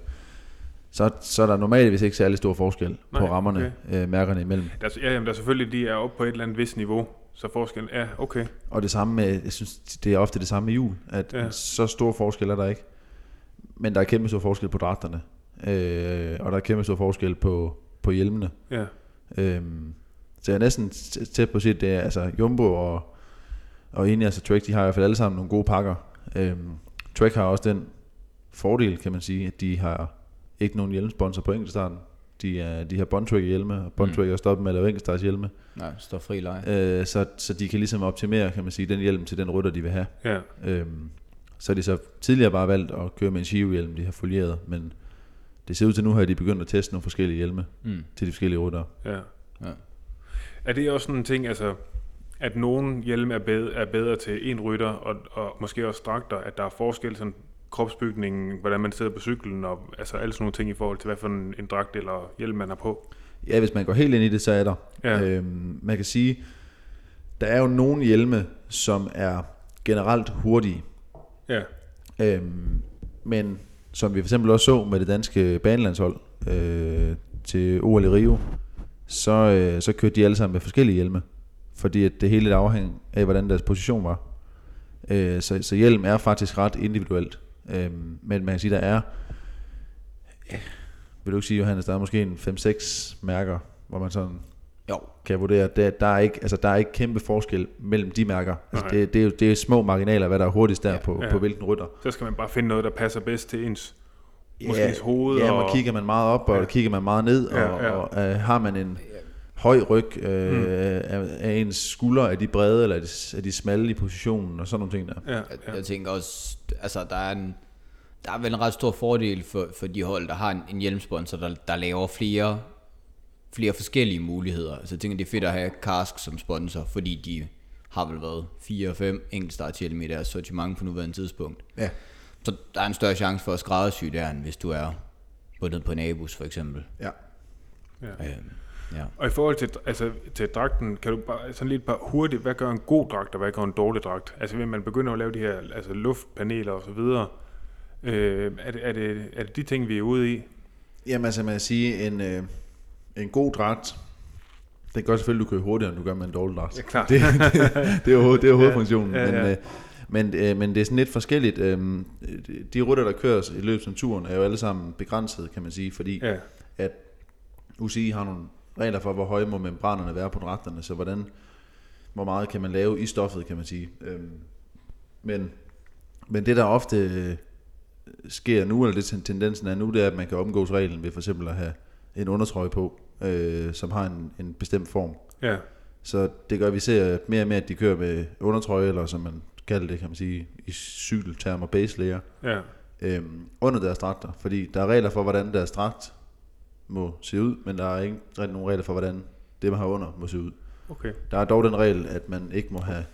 så, så er der normalt hvis ikke særlig stor forskel Nej, på rammerne, øh, mærkerne imellem. Der, er- ja, jamen, der er selvfølgelig, de er oppe på et eller andet vist niveau, så forskellen er okay. Og det samme med, jeg synes, det er ofte det samme med hjul, at Ja. så stor forskel er der ikke. Men der er kæmpe stor forskel på dragterne, øh, og der er kæmpe stor forskel på, på hjelmene. Ja, Øhm, så jeg er næsten tæt på at sige, at det er altså Jumbo og, og Ineos og Trek, de har i hvert fald alle sammen nogle gode pakker. Øhm, Trek har også den fordel, kan man sige, at de har ikke nogen hjelmsponsor på enkeltstarten. De, er, de har Bontrack hjelme, og Bontrack mm. er stoppet med at lave enkeltstarts hjelme. Nej, står fri leje. Øh, så, så de kan ligesom optimere, kan man sige, den hjelm til den rytter, de vil have. ja. Øhm, så har de så tidligere bare valgt at køre med en Shio-hjelm, de har folieret, men det ser ud til nu, at de begyndt at teste nogle forskellige hjelme Mm. til de forskellige ryttere. Ja. Ja. Er det også sådan en ting, altså, at nogen hjelme er bedre, er bedre til en rytter, og, og måske også dragter, at der er forskel sådan kropsbygningen, hvordan man sidder på cyklen, og altså alle sådan nogle ting i forhold til, hvad for en, en dragt eller hjelm man har på. Ja, hvis man går helt ind i det, så er der. Ja. Øhm, man kan sige, der er jo nogle hjelme, som er generelt hurtige. Ja, Øhm, men som vi for eksempel også så med det danske banelandshold øh, til OL i Rio, så, øh, så kørte de alle sammen med forskellige hjelme. Fordi at det hele afhæng af, hvordan deres position var. Øh, så, så hjelm er faktisk ret individuelt. Øhm, men man kan sige, der er, ja, vil du ikke sige, Johannes, der er måske en 5-6 mærker, hvor man sådan Jo, kan vurdere, at der, der, er ikke, altså, der er ikke kæmpe forskel mellem de mærker. Altså, Nej. det, det, er jo det er små marginaler, hvad der er hurtigst der Ja. ja, på, Ja. ja. på hvilken rytter. så skal man bare finde noget, der passer bedst til ens, måske ens hoved. Ja, og, man kigger man meget op, og Ja. ja. kigger man meget ned, og, Ja, ja, ja. ja. og øh, har man en høj ryg, øh, Mm. er, er ens skuldre, er de brede, eller er de, er de smalle i positionen, og sådan nogle ting der. Ja, Jeg, ja. jeg tænker også, altså der er en, der er vel en ret stor fordel for, for de hold, der har en, en hjelmsponsor, der, der laver flere, flere forskellige muligheder. Altså jeg tænker, det er fedt at have Karsk som sponsor, fordi de har vel været 4-5 enkeltstartshjelme i deres sortiment på nuværende tidspunkt. Ja. Så der er en større chance for at skræddersy der, end hvis du er bundet på en abus for eksempel. Ja. Ja. Øh, ja. Og i forhold til, altså, til dragten, kan du bare sådan lidt bare hurtigt, hvad gør en god dragt, og hvad gør en dårlig dragt? Altså, hvis man begynder at lave de her altså, luftpaneler og så videre, øh, er, det, er, det, er det de ting, vi er ude i? Jamen altså, man kan sige, en, øh, en god dragt, det gør selvfølgelig, at du kører hurtigere, end du gør med en dårlig dragt. Ja, klart. Det, det, det er det er hovedfunktionen. Ja, ja, ja. Men, øh, men, øh, men det er sådan lidt forskelligt. Øh, de rutter, der køres i løbet af turen, er jo alle sammen begrænset, kan man sige, fordi Ja, at UCI har nogle regler for, hvor høje må membranerne være på dragterne, så hvordan, hvor meget kan man lave i stoffet, kan man sige. Øhm, men, men det, der ofte øh, sker nu, eller det ten- tendensen er nu, det er, at man kan omgås reglen ved for eksempel at have en undertrøje på, øh, som har en, en bestemt form. ja, Så det gør, at vi ser mere og mere, at de kører med undertrøje, eller som man kalder det, kan man sige, i cykeltermer, base layer, ja, øhm, under deres dragter. Fordi der er regler for, hvordan deres dragt må se ud, men der er ikke rigtig nogen regler for, hvordan det, man har under, må se ud. okay. Der er dog den regel, at man ikke må have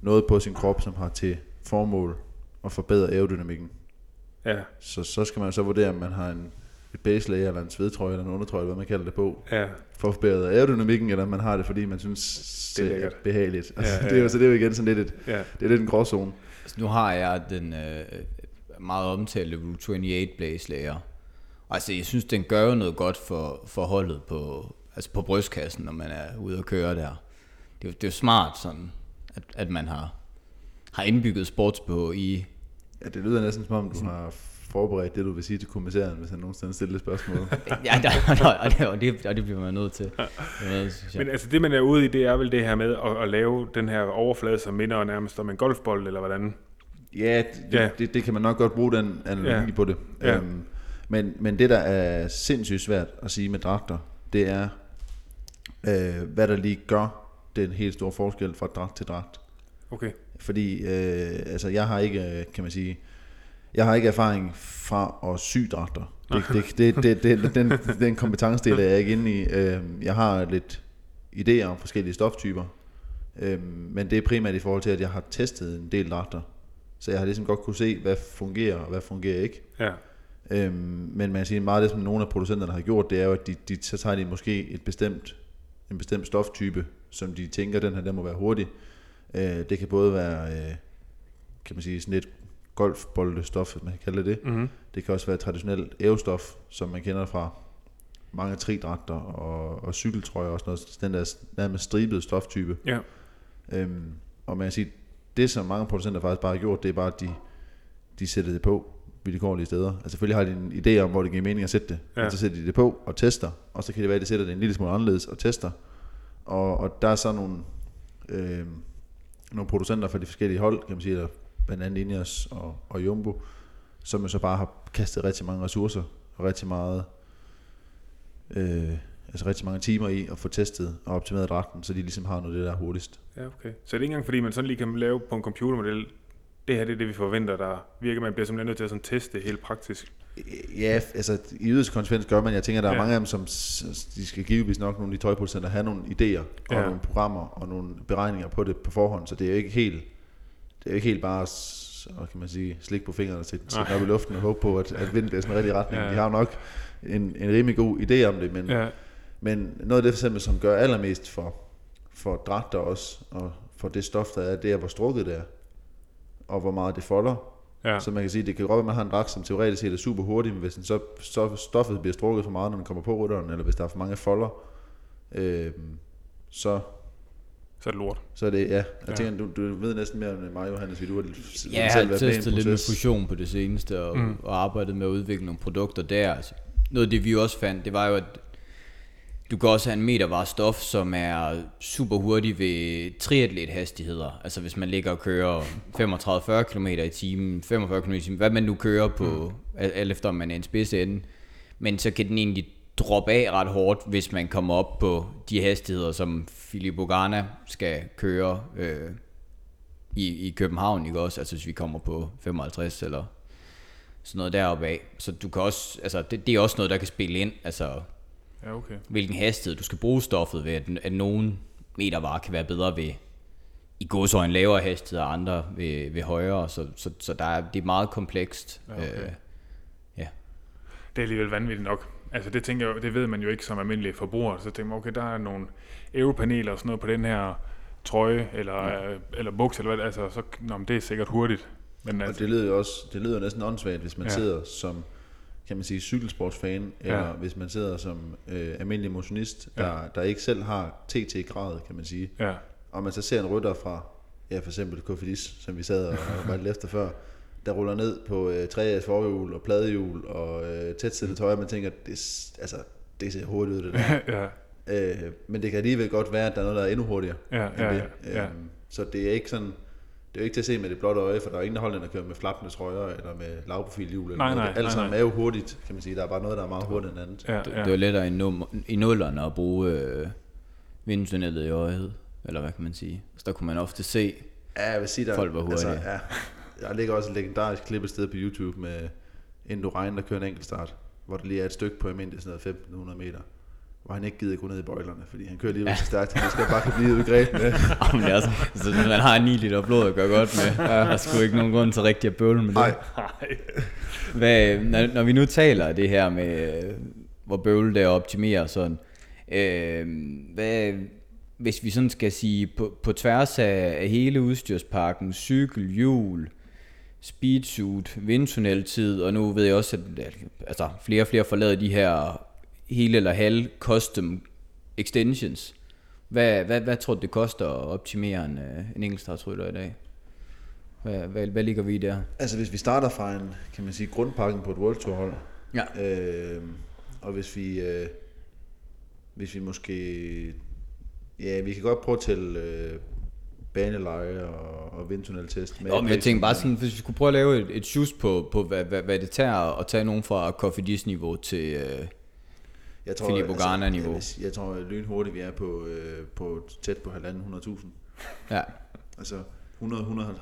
noget på sin krop, som har til formål at forbedre aerodynamikken. Ja, Så, så skal man så vurdere, om man har en, et base layer, eller en svedtrøje, eller en undertrøje, eller hvad man kalder det på, ja, for at forbedre aerodynamikken, eller om man har det, fordi man synes, Det er det er, behageligt. Ja, Altså, ja, det er jo, ja. så det er jo igen sådan lidt et, ja, det er lidt en gråzone. Så nu har jeg den øh, meget omtalte Route 28 Blaze layer. Altså, jeg synes, den gør jo noget godt for, for holdet på, altså på brystkassen, når man er ude og køre der. Det, er jo- det er jo smart sådan, at, at man har, har indbygget sportsbh i... Ja, det lyder næsten som om, du har forberedt det, du vil sige til kommissæren, hvis han nogensinde stiller et spørgsmål. Ja, der, og, det, og, det, og det bliver man nødt til. Jeg. Men altså det, man er ude i, det er vel det her med at, at lave den her overflade, som minder nærmest om en golfbold, eller hvordan? Ja, det, Ja. Det, det kan man nok godt bruge den analogi Ja. ja. på det. Ja. Øhm, men, men det, der er sindssygt svært at sige med dragter, det er, øh, hvad der lige gør den helt store forskel fra dragt til dragt. Okay, Fordi øh, altså, jeg har ikke, øh, kan man sige, jeg har ikke erfaring fra at sy dragter. Det, det, det, det, det, den, den kompetencedel er jeg ikke inde i. Øh, jeg har lidt idéer om forskellige stoftyper, øh, men det er primært i forhold til, at jeg har testet en del dragter. Så jeg har ligesom godt kunne se, hvad fungerer og hvad fungerer ikke. ja, Øhm, men man kan sige, meget af det, som nogle af producenterne har gjort, det er jo, at de, de, så tager de måske et bestemt, en bestemt stoftype, som de tænker, den her, den må være hurtig. Øh, det kan både være, øh, kan man sige, sådan lidt golfboldestof, hvis man kan kalde det det. mm-hmm. Det kan også være traditionelt ævestof, som man kender fra mange tridragter og, og cykeltrøjer og sådan noget. Den der nærmest stribede stoftype. ja, Øhm, og man kan sige, det som mange producenter faktisk bare har gjort, det er bare, at de, de sætter det på vilkårlige steder. Altså selvfølgelig har de en idé om, hvor det giver mening at sætte det. Ja. Og så sætter de det på og tester. Og så kan det være, at de sætter det en lille smule anderledes og tester. Og, og der er så nogle, øh, nogle producenter fra de forskellige hold, kan man sige, blandt andet Ineos og, og Jumbo, som jo så bare har kastet rigtig mange ressourcer og rigtig meget øh, altså rigtig mange timer i at få testet og optimeret dragten, så de ligesom har noget af det der er hurtigst. ja, okay. Så det er ikke engang fordi, man sådan lige kan lave på en computermodel, det her det er det, vi forventer, der virker. Man bliver simpelthen nødt til at sådan teste helt praktisk. Ja, altså i yderste konsekvens gør man, jeg tænker, der er Ja. mange af dem, som de skal givetvis nok nogle af de tøjproducenter have nogle idéer og Ja. nogle programmer og nogle beregninger på det på forhånd, så det er jo ikke helt, det er ikke helt bare og kan man sige, slik på fingrene til, til op i luften og håbe på, at, at vinden bliver sådan rigtig retning. Ja. De har jo nok en, en rimelig god idé om det, men, Ja, men noget af det for eksempel, som gør allermest for, for dragter også, og for det stof, der er, det er, hvor strukket det er, og hvor meget det folder. ja. Så man kan sige, det kan godt være, at man har en dragt, som teoretisk set er super hurtig, men hvis den så, så stoffet bliver strukket for meget, når den kommer på rytteren, eller hvis der er for mange folder, øh, så, så er det lort. så er det, ja. Jeg Ja. tænker, du, du ved næsten mere end mig, Johannes, fordi du har Ja, jeg har testet lidt med fusion på det seneste, og, mm. og arbejdet med at udvikle nogle produkter der. Altså, noget af det, vi også fandt, det var jo, at du kan også have en meter var stof, som er super hurtig ved triatlet-hastigheder. Altså hvis man ligger og kører 35-40 km i timen, 45 km i timen, hvad man nu kører på, mm. alt efter om man er en spids ende. Men så kan den egentlig droppe af ret hårdt, hvis man kommer op på de hastigheder, som Philip Ogana skal køre øh, i, i København, ikke også? Altså hvis vi kommer på 55 eller sådan noget deroppe af. Så du kan også, altså det, det er også noget, der kan spille ind, altså Ja, okay. hvilken hastighed du skal bruge stoffet ved, at, at nogen metervarer kan være bedre ved i godsøjne lavere hastighed, og andre ved, ved højere, så, så, så der er, det er meget komplekst. Ja, okay. Øh, ja. Det er alligevel vanvittigt nok. Altså det tænker jeg, det ved man jo ikke som almindelig forbruger. Så tænker man, okay, der er nogle aeropaneler og sådan noget på den her trøje, eller, ja. eller buks, eller hvad, altså så, nå, men det er sikkert hurtigt. Men Og altså, det lyder jo også, det lyder næsten åndssvagt, hvis man ja. sidder som, kan man sige, cykelsportsfan, eller Ja. hvis man sidder som øh, almindelig motionist, Ja. der, der ikke selv har TT-grad, kan man sige, ja, og man så ser en rytter fra, ja for eksempel Kofidis, som vi sad og var lidt efter før, der ruller ned på øh, træets forhjul og pladehjul og øh, tætsættet tøj, og man tænker, det, altså, det ser hurtigt ud det der. ja, øh, men det kan alligevel godt være, at der er noget, der er endnu hurtigere. ja, end ja, det. ja, ja. Øhm, så det er ikke sådan, det er jo ikke til at se med det blotte øje, for der er ingen der holder, der kører med flappende trøjer, eller med lavprofilhjul. Eller Nej, noget. nej, Alt nej, sammen nej. er jo hurtigt, kan man sige. Der er bare noget, der er meget hurtigt end andet. ja, Det, ja. det var lettere i, num- i nullerne at bruge øh, vindtunnellet i øjet, eller hvad kan man sige. Så der kunne man ofte se, Ja, jeg vil sige, der, Folk var hurtige. Altså, ja, der ligger også et legendarisk klip et sted på YouTube med Indurain, der kører en enkeltstart, hvor der lige er et stykke på almindelig sådan noget 1500 meter, hvor han ikke gider gå ned i bøjlerne, fordi han kører lige så stærkt, han skal bare blive ude i grebene. Jamen, det er altså, altså, man har 9 liter blod at gøre godt med. Der er sgu ikke nogen grund til rigtig at bøvle med det. Nej. Hvad, når, når vi nu taler det her med, hvor bøvle det er at optimere sådan, øh, hvad, hvis vi sådan skal sige, på, på tværs af, af hele udstyrspakken, cykel, hjul, speedsuit, vindtunneltid, og nu ved jeg også, at at, altså, flere og flere forlader de her hele eller halv custom extensions. Hvad, hvad, hvad tror du, det koster at optimere en, øh, en enkeltstartsrytter i dag? Hvad, hvad, hvad ligger vi i der? altså hvis vi starter fra en, kan man sige, grundpakken på et World Tour hold, Ja. øh, og hvis vi, øh, hvis vi måske, ja, vi kan godt prøve til øh, baneleje og, og vindtunneltest. med Jo, men jeg tænker bare sådan, hvis vi skulle prøve at lave et, et shoes på, på hvad, hvad, hvad det tager at tage nogen fra Coffee niveau til... Øh, Jeg tror, Filippo Garner-niveau. Jeg, jeg, jeg tror lynhurtigt, vi er på, øh, på tæt på 1.500.000. ja, Altså 100, 100,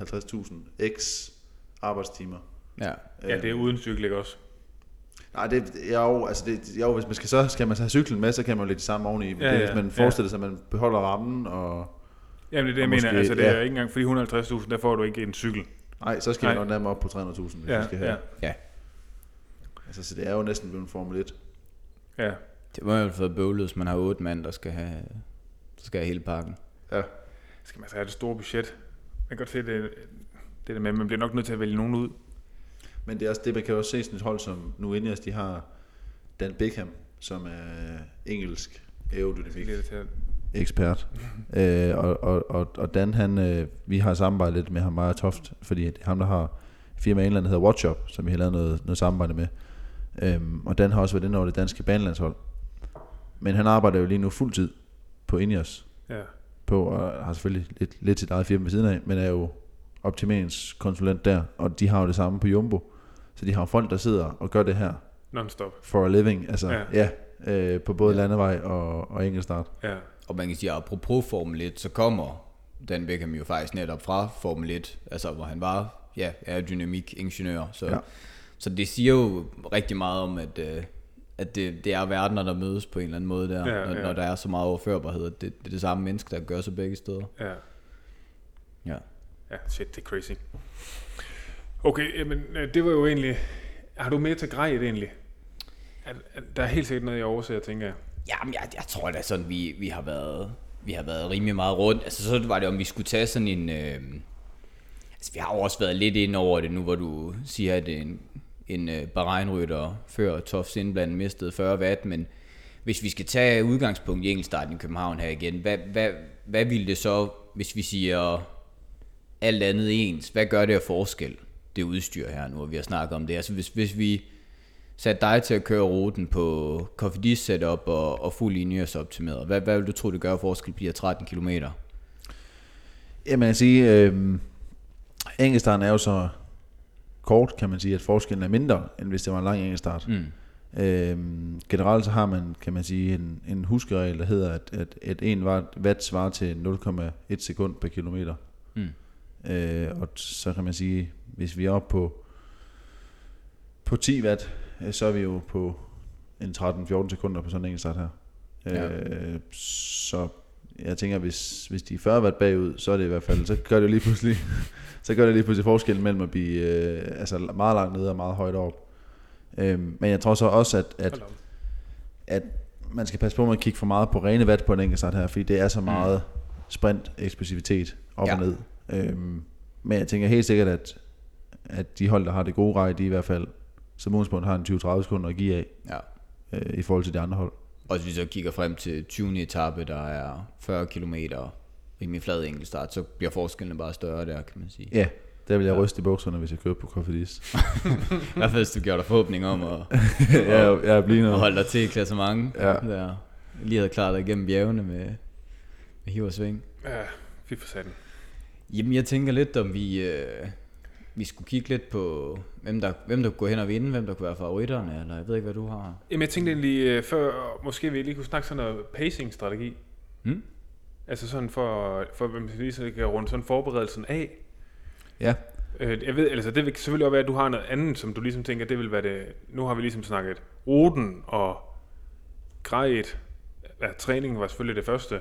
150.000 x arbejdstimer. ja. Ja, det er uden cykel, ikke også? Nej, det jeg er jo, altså det, jeg jo, hvis man skal så skal man have cyklen med, så kan man jo lægge det samme oveni. Men Ja, det, hvis man ja. forestiller sig, at man beholder rammen, og Jamen, det er det, jeg mener. måske- Altså, det er ja. ikke engang, fordi 150.000, der får du ikke en cykel. nej, så skal Nej. man nok nærmere op på 300.000, hvis Ja, vi skal have. ja, ja. Altså, så det er jo næsten blevet en Formel 1. ja. Det må jo have været bøvlet, hvis man har otte mand, der skal have, der skal have hele pakken. Ja. Skal man så have det store budget? Jeg kan godt se, det, det der med, at man bliver nok nødt til at vælge nogen ud. Men det er også det, man kan også se sådan et hold som nu Ineos, de har Dan Beckham, som er engelsk aerodynamik er ekspert. øh, og, og, og, og Dan, han, øh, vi har samarbejdet lidt med ham meget toft, fordi det er ham, der har firma i England, der hedder Watchup, som vi har lavet noget, noget samarbejde med. Øhm, og Dan har også været inde over det danske banelandshold. Men han arbejder jo lige nu fuldtid på Ineos, Ja. på, og har selvfølgelig lidt, lidt sit eget firma ved siden af, men er jo optimeringskonsulent der, og de har jo det samme på Jumbo. Så de har jo folk, der sidder og gør det her Non-stop. for a living, altså Ja. ja, øh, på både ja. landevej og, og enkeltstart. Ja. Og man kan sige, at apropos Formel 1, så kommer Dan Beckham jo faktisk netop fra Formel 1, altså hvor han var ja, aerodynamik ingeniør. Så, ja. Så det siger jo rigtig meget om, at, øh, at det, det er verdener, der mødes på en eller anden måde der, Ja, når, ja. når der er så meget overførbarhed. Det, det er det samme menneske, der gør sig begge steder. Ja. Ja. Ja, shit, det er crazy. Okay, jamen, øh, det var jo egentlig... Har du mere til grejet egentlig? Er, er, der er helt sikkert noget, jeg overser, tænker jeg. Jamen, jeg, jeg tror da sådan, vi, vi har været vi har været rimelig meget rundt. Altså, så var det, om vi skulle tage sådan en... Øh, altså, vi har jo også været lidt ind over det nu, hvor du siger, at en, en øh, Bahrein-rytter før Tofts indblanding mistede 40 watt, men hvis vi skal tage udgangspunkt i enkeltstarten i København her igen, hvad, hvad, hvad ville det så, hvis vi siger alt andet ens, hvad gør det af forskel, det udstyr her nu, hvor vi har snakket om det? Altså, hvis, hvis vi satte dig til at køre ruten på Cofidis setup og, og fuld linjers optimeret. Hvad, hvad vil du tro, det gør forskel bliver 13 km? Ja, jeg kan sige, øh, enkeltstarten er jo så kort, kan man sige, at forskellen er mindre, end hvis det var en lang enkeltstart. Mm. Øh, generelt så har man, kan man sige, en, en huskeregel, der hedder, at, at, at en watt, watt svarer til 0,1 sekund per kilometer. Mm. Øh, og så kan man sige, hvis vi er oppe på, på 10 watt, øh, så er vi jo på en 13-14 sekunder på sådan en enkeltstart her. Ja. Øh, så jeg tænker, hvis, hvis de før har været bagud, så er det i hvert fald, så gør det lige pludselig, så gør det lige pludselig forskel mellem at blive øh, altså meget langt nede og meget højt op. Øhm, men jeg tror så også, at, at, at man skal passe på med at kigge for meget på rene vat på en enkelt start her, fordi det er så meget sprint, eksplosivitet op Ja. og ned. Øhm, men jeg tænker helt sikkert, at, at de hold, der har det gode rej, de i hvert fald som udgangspunkt har en 20-30 sekunder at give af Ja. øh, i forhold til de andre hold. Og hvis vi så kigger frem til 20. etape, der er 40 km rimelig flad enkeltstart, så bliver forskellen bare større der, kan man sige. Ja, der vil jeg ryste i bukserne, hvis jeg kører på Kofidis. I hvert fald, hvis du gjorde dig forhåbning om at, jeg, jeg er blind at noget. holde dig til i klassement. Ja. Der lige havde klaret dig igennem bjergene med, med hiv og sving. Ja, fy for satan. Jamen, jeg tænker lidt, om vi, øh, vi skulle kigge lidt på, hvem der, hvem der kunne gå hen og vinde, hvem der kunne være favoritterne, eller jeg ved ikke, hvad du har. Jamen, jeg tænkte egentlig øh, før, måske vi lige kunne snakke sådan noget pacing-strategi. Hmm? Altså sådan for, for hvem lige så kan runde sådan forberedelsen af. Ja, Øh, jeg ved, altså det vil selvfølgelig også være, at du har noget andet, som du ligesom tænker, det vil være det. Nu har vi ligesom snakket ruten og grejet. Ja, træningen var selvfølgelig det første.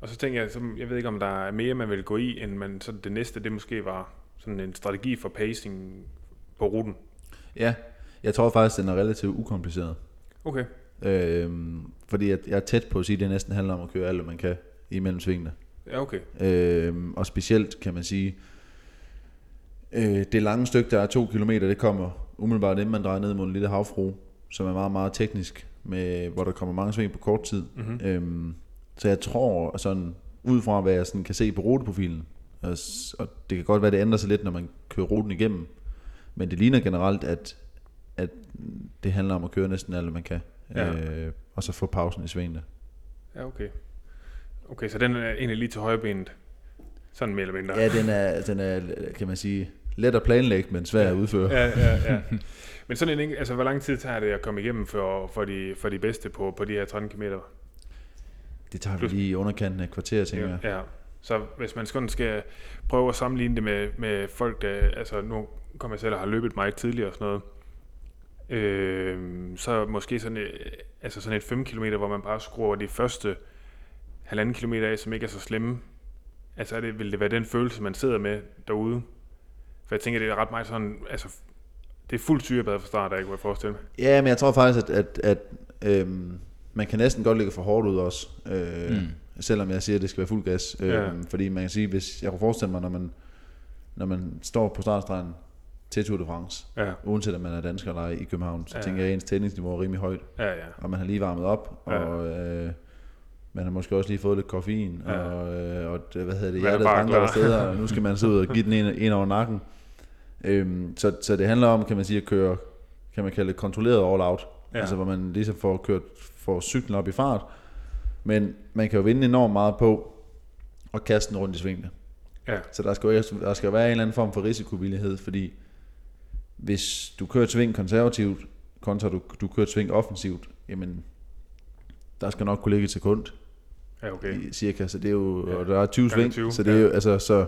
Og så tænker jeg, så, jeg ved ikke, om der er mere, man vil gå i, end man, så det næste, det måske var sådan en strategi for pacing på ruten. ja. Jeg tror faktisk, den er relativt ukompliceret. Okay. Øhm, fordi jeg, jeg er tæt på at sige, at det næsten handler om at køre alt, hvad man kan imellem svingene. Ja, okay. Øhm, og specielt kan man sige, øh, det lange stykke, der er to kilometer, det kommer umiddelbart inden man drejer ned mod en lille havfru, som er meget, meget teknisk, med, hvor der kommer mange sving på kort tid. Mm-hmm. Øhm, så jeg tror sådan, ud fra hvad jeg sådan kan se på ruteprofilen, og, det kan godt være, det ændrer sig lidt, når man kører ruten igennem, men det ligner generelt, at, at det handler om at køre næsten alt, man kan, Ja. øh, og så få pausen i svingene. Ja, okay. Okay, så den er egentlig lige til højrebenet. Sådan mere eller mindre. Ja, den er, den er, kan man sige, let at planlægge, men svær at udføre. Ja, ja, ja. Men sådan en, altså hvor lang tid tager det at komme igennem for, for, de, for de bedste på, på de her 13 km? Det tager vi lige i underkanten af kvarter, tænker jeg. Ja. Så hvis man sådan skal prøve at sammenligne det med, med folk, der, altså nu kommer jeg selv og har løbet meget tidligere og sådan noget, øh, så måske sådan, et, altså sådan et 5 km, hvor man bare skruer de første halvanden kilometer af, som ikke er så slemme. Altså er det, vil det være den følelse, man sidder med derude? For jeg tænker, det er ret meget sådan, altså det er fuldt syrebad fra start af, kunne jeg forestille mig. Ja, men jeg tror faktisk, at, at, at øhm, man kan næsten godt lægge for hårdt ud også. Øh, mm. Selvom jeg siger, at det skal være fuld gas. Øh, Ja. Fordi man kan sige, hvis jeg kunne forestille mig, når man, når man står på startstregen til Tour de France, Ja, uanset om man er dansker eller i København, så Ja. tænker jeg, at ens tændingsniveau er rimelig højt. ja, ja. Og man har lige varmet op, Ja. og øh, man har måske også lige fået lidt koffein, Ja. og, øh, og det, hvad hedder det, er hjertet banker der steder, og nu skal man så ud og give den en, en over nakken. Øhm, så, så det handler om, kan man sige, at køre, kan man kalde det kontrolleret all out. Ja. Altså hvor man ligesom får kørt, får cyklen op i fart. Men man kan jo vinde enormt meget på at kaste den rundt i svingene. Ja, Så der skal, jo, der skal være en eller anden form for risikovillighed, fordi hvis du kører et sving konservativt, kontra du, du kører et sving offensivt, jamen der skal nok kunne ligge et sekund ja okay. i cirka, så det er jo, Ja. og der er 20 Gange sving, 20, så det er jo, altså, så,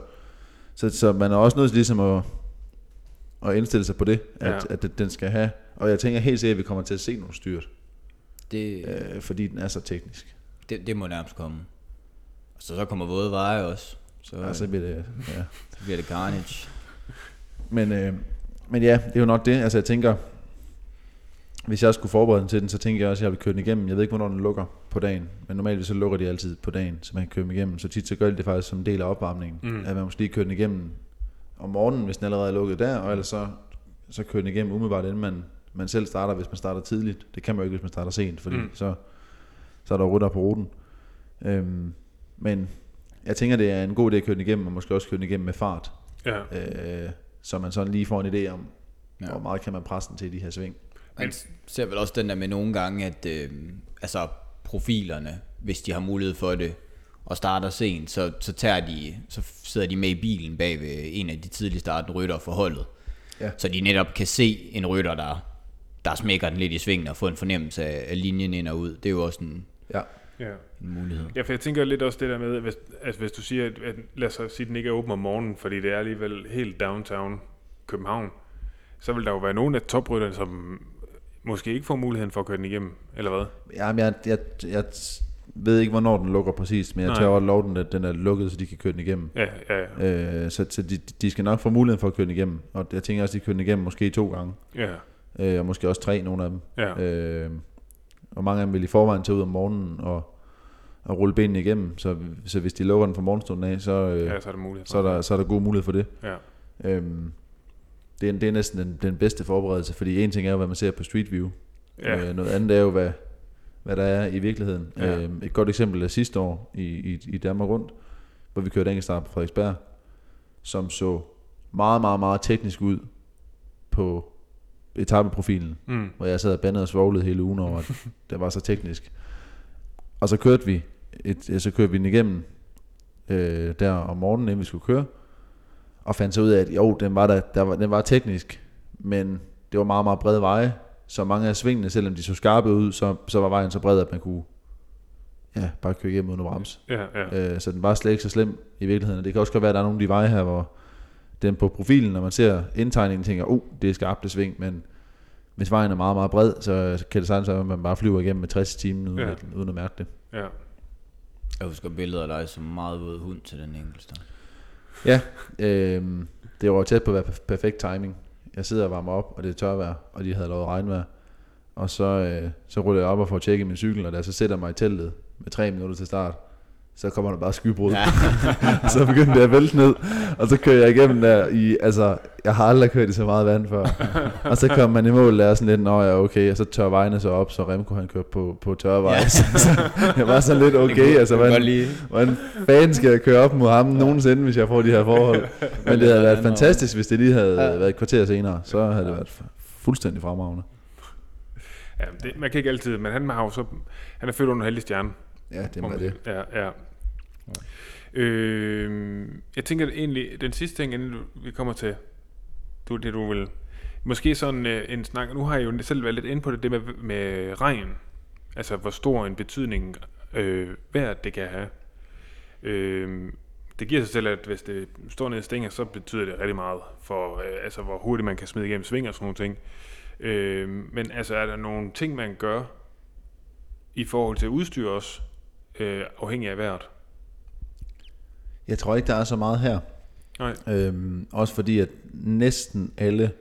så, så man er også nødt til ligesom at, at indstille sig på det, at, Ja. at det- den skal have, og jeg tænker helt sikkert, at vi kommer til at se nogle styrt, Det, øh, fordi den er så teknisk. Det, det må nærmest komme. Og så, så kommer våde veje også. Så, Ja. Så bliver det, ja. så bliver det carnage. Men, øh, men ja, det er jo nok det. Altså jeg tænker, hvis jeg skulle forberede den til den, så tænker jeg også, at jeg vil køre den igennem. Jeg ved ikke, hvornår den lukker på dagen, men normalt så lukker de altid på dagen, så man kan køre dem igennem. Så tit så gør de det faktisk som en del af opvarmningen, Mm. at man måske lige kører den igennem om morgenen, hvis den allerede er lukket der, og ellers så, så kører den igennem umiddelbart, inden man, man selv starter, hvis man starter tidligt. Det kan man jo ikke, hvis man starter sent, fordi mm. så, så er der rytter på ruten. Øhm, men jeg tænker, det er en god idé at køre den igennem, og måske også køre den igennem med fart Ja. øh, så man sådan lige får en idé om, Ja. ja. hvor meget kan man presse den til i de her sving. Man ser vel også den der med nogle gange, at øh, altså profilerne, hvis de har mulighed for det, og starter sent, så, så, tager de, så sidder de med i bilen bag ved en af de tidligst startende rytter for holdet. Ja. Så de netop kan se en rytter, der, der smækker den lidt i svingen og få en fornemmelse af, af linjen ind og ud. Det er jo også en, Ja. ja. en mulighed. Ja, for jeg tænker lidt også det der med, hvis, altså hvis du siger, at, at lad os sige, at den ikke er åben om morgenen, fordi det er alligevel helt downtown København, så vil der jo være nogle af toprytterne, som måske ikke får muligheden for at køre den igennem, eller hvad? Jamen, jeg, jeg, jeg ved ikke, hvornår den lukker præcis, men jeg Nej. tager også lov, den, at den er lukket, så de kan køre den igennem. Ja, ja, ja. Øh, så så de, de skal nok få muligheden for at køre den igennem, og jeg tænker også, at de kører den igennem måske to gange, ja, øh, og måske også tre, nogle af dem. ja. Øh, og mange af dem vil i forvejen tage ud om morgenen og, og rulle benene igennem, så, så hvis de lukker den fra morgenstunden af, så, øh, ja, så er der mulighed. så, er der, så er der god mulighed for det. Ja, Øhm, det, er, det er næsten den, den bedste forberedelse, fordi en ting er jo, hvad man ser på Street View. ja, Øh, noget andet er jo, hvad, hvad der er i virkeligheden. Ja. Øhm, et godt eksempel er sidste år i, i, i Danmark rundt, hvor vi kørte enkeltstart på Frederiksberg, som så meget, meget, meget teknisk ud på etappeprofilen, mm. hvor jeg sad og bandede og svoglede hele ugen over, at det var så teknisk. Og så kørte vi, et, så kørte vi den igennem øh, der om morgenen, inden vi skulle køre, og fandt så ud af, at jo, den var, der, der var, den var teknisk, men det var meget, meget brede veje, så mange af svingene, selvom de så skarpe ud, så, så var vejen så bred, at man kunne ja, bare køre igennem uden at bremse. ja, ja, Øh, så den var slet ikke så slem i virkeligheden. Det kan også godt være, at der er nogle af de veje her, hvor den på profilen, når man ser indtegningen, tænker, oh, det er skarpt det sving, men hvis vejen er meget, meget bred, så kan det sagtens være, at man bare flyver igennem med 60 timer, uden, Ja. at, uden at mærke det. ja. Jeg husker billedet af dig som meget våd hund til den enkelte. Ja, øh, det var tæt på at være perf- perfekt timing. Jeg sidder og varmer op, og det er tørvejr, og de havde lovet regnvejr. Og så, øh, så ruller jeg op og får tjekket min cykel, og da jeg så sætter mig i teltet med tre minutter til start, så kommer der bare skybrud. Ja. så begyndte det at vælte ned, og så kører jeg igennem der i, altså, jeg har aldrig kørt i så meget vand før. og så kom man i mål der sådan lidt, nå ja, okay, og så tør vejene så op, så Remco han kørte på, på tørre veje. Ja. Ja. så, jeg var sådan lidt okay, altså, hvordan, hvordan fanden skal jeg køre op mod ham nogensinde, hvis jeg får de her forhold? Men det havde været fantastisk, hvis det lige havde Ja. været et kvarter senere, så havde det været fu- fuldstændig fremragende. ja det, man kan ikke altid, men han har jo så, han er født under en heldig stjerne. Ja, det man det. sige. Ja, ja. Øh, jeg tænker egentlig, den sidste ting, inden vi kommer til du, det, du vil... Måske sådan øh, en snak... Nu har jeg jo selv været lidt inde på det, det med, med regn. Altså, hvor stor en betydning øh, vejret det kan have. Øh, det giver sig selv, at hvis det står nede i stænger, så betyder det rigtig meget for, øh, altså, hvor hurtigt man kan smide igennem sving og sådan nogle ting. Øh, men altså, er der nogle ting, man gør i forhold til udstyr også, øh, afhængig af vejret? Jeg tror ikke, der er så meget her. Nej. Øhm, også fordi, at næsten alle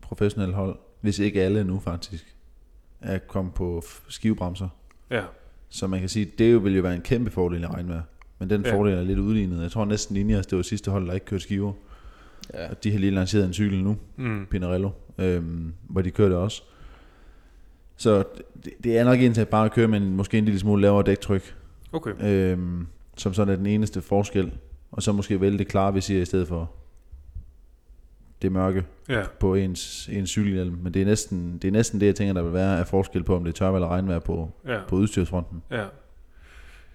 professionelle hold, hvis ikke alle nu faktisk, er kommet på skivebremser. Ja, Så man kan sige, det jo vil jo være en kæmpe fordel i regnvejr. Men den Ja. fordel er lidt udlignet. Jeg tror næsten Ineos, det var sidste hold, der ikke kørte skiver. ja. Og de har lige lanceret en cykel nu, mm. Pinarello, øhm, hvor de kørte også. Så det, det er nok en til at bare køre med en, måske en lille smule lavere dæktryk, okay. øhm, som sådan er den eneste forskel. Og så måske vælge det klare visir i stedet for det mørke Ja, på ens, ens cykelhjelm. Men det er, næsten, det er næsten det, jeg tænker, der vil være af forskel på, om det er tørvejr eller regnvejr på, ja. på udstyrsfronten. Ja.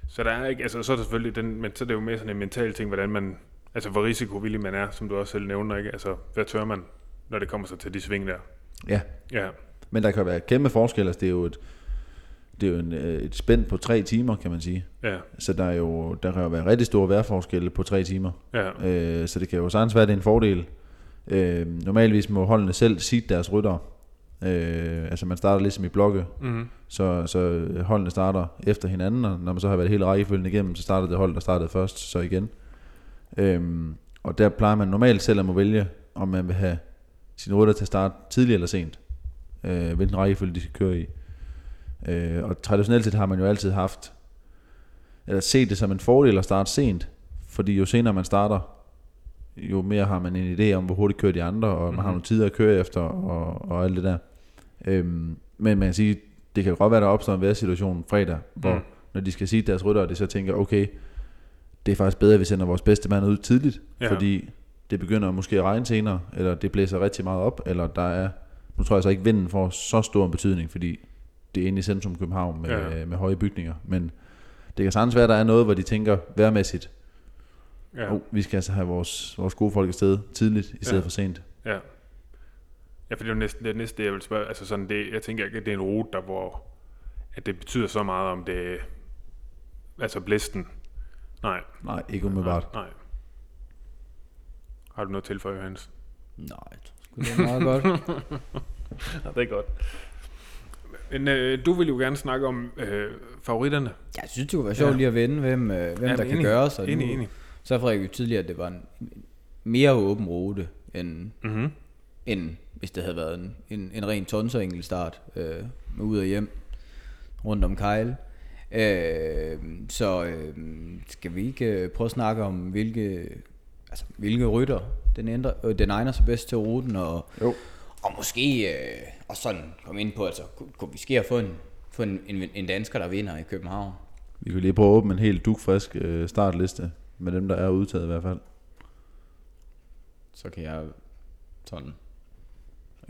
Så der er ikke, altså så er der selvfølgelig den, men så er det jo mere sådan en mental ting, hvordan man, altså hvor risikovillig man er, som du også selv nævner, ikke? Altså, hvad tør man, når det kommer så til de sving der? Ja, Ja, men der kan være kæmpe forskel. Altså, det er jo et, det er jo en, øh, et spænd på tre timer, kan man sige. ja, Så der, er jo, der kan jo være rigtig store vejrforskelle på tre timer. ja, Øh, så det kan jo sagtens være, at det er en fordel. Øh, normalvis må holdene selv sige deres rytter. Øh, altså man starter ligesom i blokke, mm-hmm. så, så holdene starter efter hinanden, og når man så har været hele rækkefølgen igennem, så starter det hold, der startede først, så igen. Øhm, og der plejer man normalt selv at må vælge, om man vil have sine rytter til at starte tidligt eller sent. Øh, hvilken rækkefølge de skal køre i. Øh, og traditionelt set har man jo altid haft, eller set det som en fordel at starte sent, fordi jo senere man starter, jo mere har man en idé om, hvor hurtigt kører de andre, og man har Mhm. nogle tider at køre efter, og, og alt det der. Øhm, men man kan sige, det kan godt være, der opstår en vejrsituation fredag, hvor Mm. når de skal sige deres rytter, de så tænker, okay, det er faktisk bedre, at vi sender vores bedste mand ud tidligt, ja. fordi det begynder måske at regne senere, eller det blæser rigtig meget op, eller der er, nu tror jeg så ikke, vinden får så stor en betydning, fordi det er inde i centrum København med, Ja. ja. med høje bygninger, men det kan sagtens være, at der er noget, hvor de tænker vejrmæssigt, ja, oh, vi skal altså have vores, vores gode folk afsted tidligt, i stedet Ja. for sent. ja. Ja, for det er jo næsten det næste, jeg vil spørge, altså sådan det, jeg tænker ikke, at det er en rute, der hvor, at det betyder så meget om det, altså blæsten. Nej. Nej, ikke umiddelbart. Nej. Har du noget til for Johannes? Nej, det er meget godt. Ja, det er godt. Men øh, du vil jo gerne snakke om øh, favoritterne. Jeg synes, det kunne være sjovt Ja. lige at vende, hvem, øh, hvem Ja, der men kan enig. gøre sig. Enig, Nu- enig. Så Frederik jo tidligere, at det var en mere åben rute, end, Mm-hmm. end hvis det havde været en, en, en ren tonser enkeltstart øh, med ud og hjem rundt om Kejle. Øh, så øh, skal vi ikke øh, prøve at snakke om, hvilke, altså, hvilke rytter den, ændrer, øh, den egner sig bedst til ruten, og, Jo. og måske øh, og sådan komme ind på, altså, kunne, vi ske at få en, få en, en, en dansker, der vinder i København? Vi kan lige prøve at åbne en helt dugfrisk øh, startliste med dem, der er udtaget i hvert fald. Så kan jeg sådan...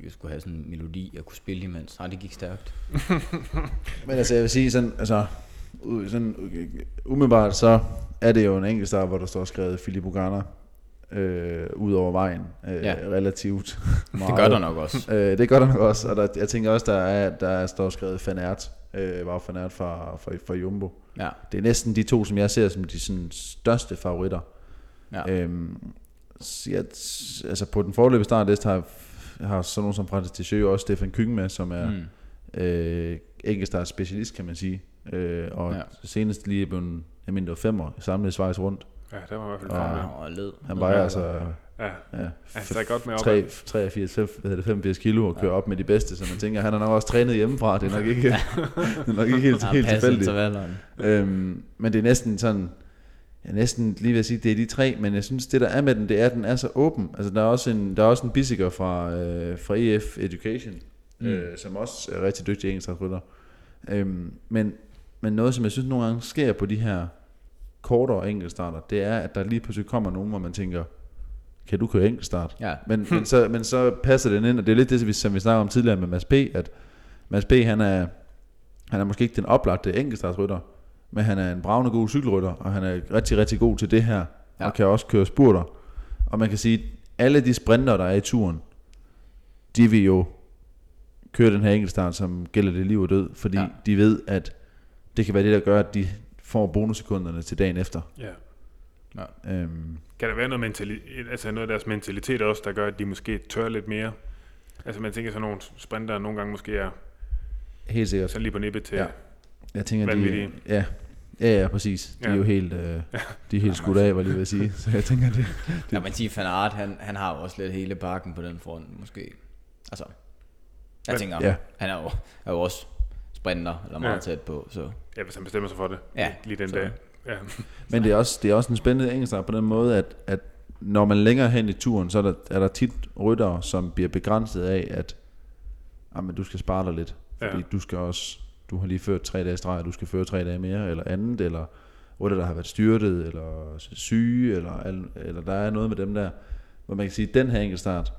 Jeg skulle have sådan en melodi, jeg kunne spille imens. Nej, det gik stærkt. Men altså, jeg vil sige sådan, altså, sådan umiddelbart så er det jo en enkelt start, hvor der står skrevet Philip Ugana øh, ud over vejen øh, Ja. relativt meget. Det gør der nok også. Øh, det gør der nok også, og der, jeg tænker også, der, er, der står skrevet Fanert, øh, var Fanert fra, fra, fra Jumbo. Ja, Det er næsten de to, som jeg ser som de sådan, største favoritter. ja. Øhm, så jeg, altså på den forløbige startliste har, har sådan nogen som Francis Tichø også Stefan Kyng med, som er Mm. øh, enkeltstart specialist, kan man sige. Øh, og Ja. senest lige blevet, jeg mener det var femmer samlet Schweiz rundt. Ja, der var i hvert fald Og-. Ja, og led. Han vejer altså Ja, ja, ja der er godt med op. 3, 83, fem- hvad hedder det, 85 kilo og kører op med de bedste, så man tænker, han har nok også trænet hjemmefra. Det er nok ikke, det er nok ikke helt, Ja, helt tilfældigt. Øhm, men det er næsten sådan, jeg er næsten lige ved at sige, det er de tre, men jeg synes, det der er med den, det er, at den er så åben. Altså, der er også en, der er også en bisiker fra, øh, fra EF Education, mm. øh, som også er rigtig dygtig engelskrytter. Øhm, men, men noget, som jeg synes nogle gange sker på de her kortere enkeltstarter, det er, at der lige pludselig kommer nogen, hvor man tænker, kan du køre enkeltstart? Ja. Men, men, så, men så passer den ind, og det er lidt det, som vi, snakker om tidligere med Mads P., at Mads P., han er, han er måske ikke den oplagte enkeltstartsrytter, men han er en bravende god cykelrytter, og han er rigtig, rigtig god til det her, Ja. og kan også køre spurter. Og man kan sige, alle de sprinter, der er i turen, de vil jo køre den her enkeltstart, som gælder det liv og død, fordi ja. de ved, at det kan være det, der gør, at de får bonussekunderne til dagen efter. Ja. Øhm, Kan der være noget, mentali- altså noget af deres mentalitet også, der gør, at de måske tør lidt mere? Altså man tænker sådan nogle sprinter nogle gange måske er helt sikkert. sådan lige på nippet til. Ja. Ja. Jeg tænker, de, Vanvittige. ja, ja, ja, præcis. De Ja. er jo helt, øh, de er helt skudt af, var jeg lige ved at sige. Så jeg tænker, det, Ja, men sige, Van Aert, han, han har jo også lidt hele bakken på den front, måske. Altså, jeg Men- tænker, Ja. han er jo, er jo også sprinter, eller meget Ja. tæt på, så ja, hvis han bestemmer sig for det. Ja, Lige den så- dag. Ja. Men det er også, det er også en spændende enkeltstart på den måde, at, at når man længere hen i turen, så er der, er der tit ryttere, som bliver begrænset af, at jamen, du skal spare dig lidt. Fordi Ja. du skal også, du har lige ført tre dage streg, og du skal føre tre dage mere, eller andet, eller rytter, der har været styrtet, eller syge, eller, eller der er noget med dem der, hvor man kan sige, at den her enkeltstart,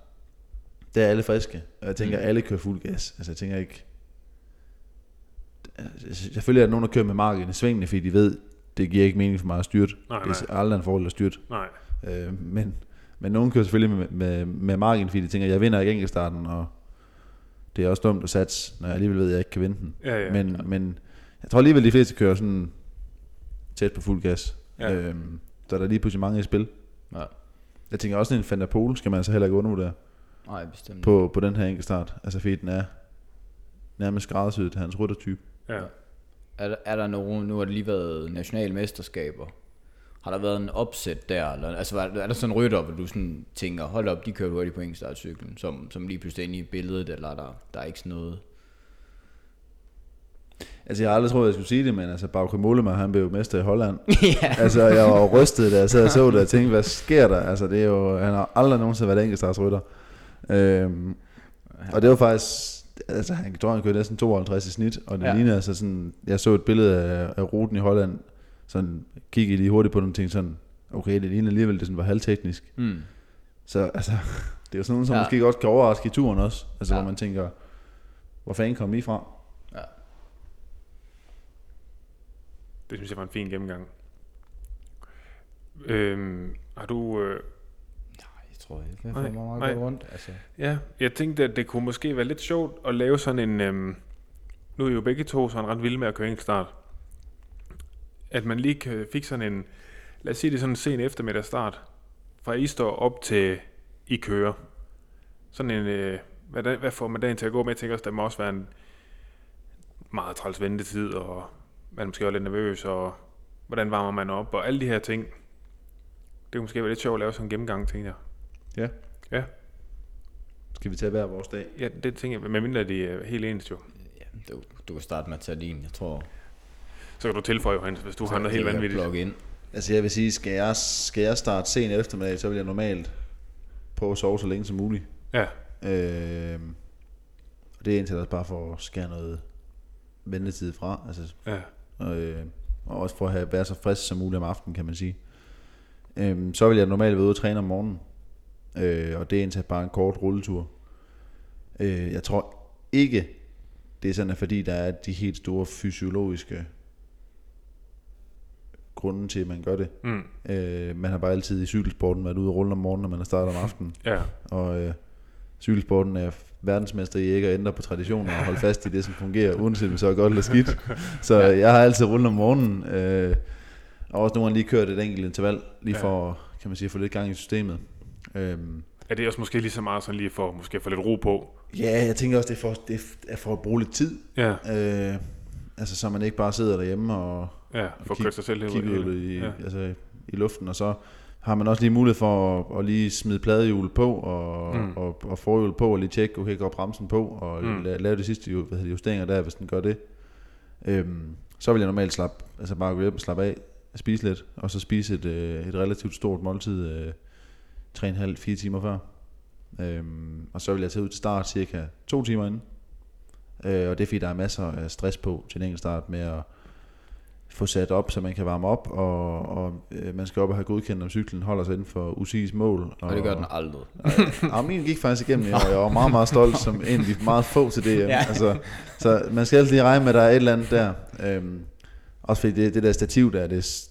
der er alle friske, og jeg tænker, Mm. alle kører fuld gas. Altså jeg tænker ikke, selvfølgelig er der nogen, der kører med marken i svingene, fordi de ved, det giver ikke mening for mig at styrte. Nej, Det er nej. aldrig en fordel at styrte. Nej. Øh, men, men nogen kører selvfølgelig med, med, med margin, fordi de tænker, jeg vinder ikke enkeltstarten, og det er også dumt at satse, når jeg alligevel ved, at jeg ikke kan vinde den. Ja, ja. men, men jeg tror alligevel, de fleste kører sådan tæt på fuld gas. Ja. Øhm, så er der lige pludselig mange i spil. ja. Jeg tænker også, at en Fanta Pol skal man altså heller ikke undervurdere Nej, bestemt. på, på den her enkeltstart. Altså fordi den er nærmest skræddersyet til hans ryttertype. Ja. Er, der- er der nogen, nu har det lige været nationale mesterskaber, har der været en opsæt der, eller, altså er, er der sådan en rytter, hvor du sådan tænker, hold op, de kører hurtigt på enkeltstartcyklen, som, som lige pludselig er inde i billedet, eller er der, der er ikke sådan noget? Altså jeg har aldrig troet, jeg skulle sige det, men altså Bauke Mollema, han blev mester i Holland. ja. altså, jeg var jo rystet, da jeg sad og så det, og tænkte, hvad sker der? Altså, det er jo, han har aldrig nogensinde været enkeltstartsrytter. Øhm, og det var faktisk, altså, han tror, han kørte næsten 52 i snit, og det Ja. ligner altså sådan, jeg så et billede af, af ruten i Holland, sådan, kiggede lige hurtigt på den og tænkte sådan, okay, det ligner alligevel, det sådan var halvteknisk. Mm. Så altså, det er jo sådan noget, som Ja. måske godt kan overraske i turen også, altså, Ja. hvor man tænker, hvor fanden kom I fra? Ja. Det synes jeg var en fin gennemgang. Øhm, har du... Øh, tror jeg Nej, får mig meget nej. rundt. Altså. ja, jeg tænkte, at det kunne måske være lidt sjovt at lave sådan en... Øhm, nu er jo begge to sådan ret vilde med at køre enkeltstart. At man lige kan, fik sådan en... Lad os sige det er sådan en sen eftermiddag start. Fra I står op til I kører. Sådan en... Øh, hvad, hvad får man dagen til at gå med? Jeg tænker også, der må også være en, meget træls ventetid, og man måske er lidt nervøs, og hvordan varmer man op, og alle de her ting. Det kunne måske være lidt sjovt at lave sådan en gennemgang, tænker jeg. Ja. Ja, Skal vi tage hver vores dag? ja det tænker jeg, medmindre de er helt ens jo. Ja, du, du kan starte med at tage din, jeg tror. Så kan du tilføje, Johannes, hvis du har noget helt vanvittigt. Plug ind. Altså jeg vil sige, skal jeg, skal jeg starte sen eftermiddag, så vil jeg normalt prøve at sove så længe som muligt. Ja, Øh, og det er indtil også bare for at skære noget ventetid fra. Altså, ja, og, øh, og også for at have, være så frisk som muligt om aftenen, kan man sige. Øh, så vil jeg normalt være ude og træne om morgenen. Øh, og det er indtil bare en kort rulletur. Øh, jeg tror ikke, det er sådan, at fordi der er de helt store fysiologiske grunde til, at man gør det. mm, Øh, man har bare altid i cykelsporten været ude og rulle om morgenen, når man har startet om aftenen. ja, Og øh, cykelsporten er verdensmester i ikke at ændre på traditioner og holde fast i det, som fungerer, uanset om det så er godt eller skidt. Så jeg har altid rullet om morgenen, øh, og også nogle gange lige kørt et enkelt interval, lige Ja. for kan man sige, at få lidt gang i systemet. Øhm, er det også måske lige så meget sådan lige for måske få lidt ro på? ja, jeg tænker også, det er for, det er for at bruge lidt tid, Ja, øh, altså så man ikke bare sidder derhjemme og ja, for at kig- sig selv kigger ud i, ja. altså, i luften, og så har man også lige mulighed for at, at lige smide pladehjul på, og, Mm. og, og forhjul på, og lige tjekke, okay, går bremsen på, og Mm. la, lave de sidste hvad hedder justeringer der, hvis den gør det. Øhm, så vil jeg normalt slappe, altså bare gå hjem og slappe af, spise lidt, og så spise et, øh, et relativt stort måltid, øh, 3,5-4 timer før. Øhm, og så vil jeg tage ud til start cirka to timer inden. Øh, og det er fordi, der er masser af stress på til en enkelt start med at få sat op, så man kan varme op, og, og øh, man skal op og have godkendt, om cyklen holder sig inden for UCI's mål. Og det gør den aldrig. Og min gik faktisk igennem og jeg var meget, meget stolt, som en af de meget få til det. Ja. Altså, så man skal altid lige regne med, at der er et eller andet der. Øhm, også fordi det, det der stativ der, det,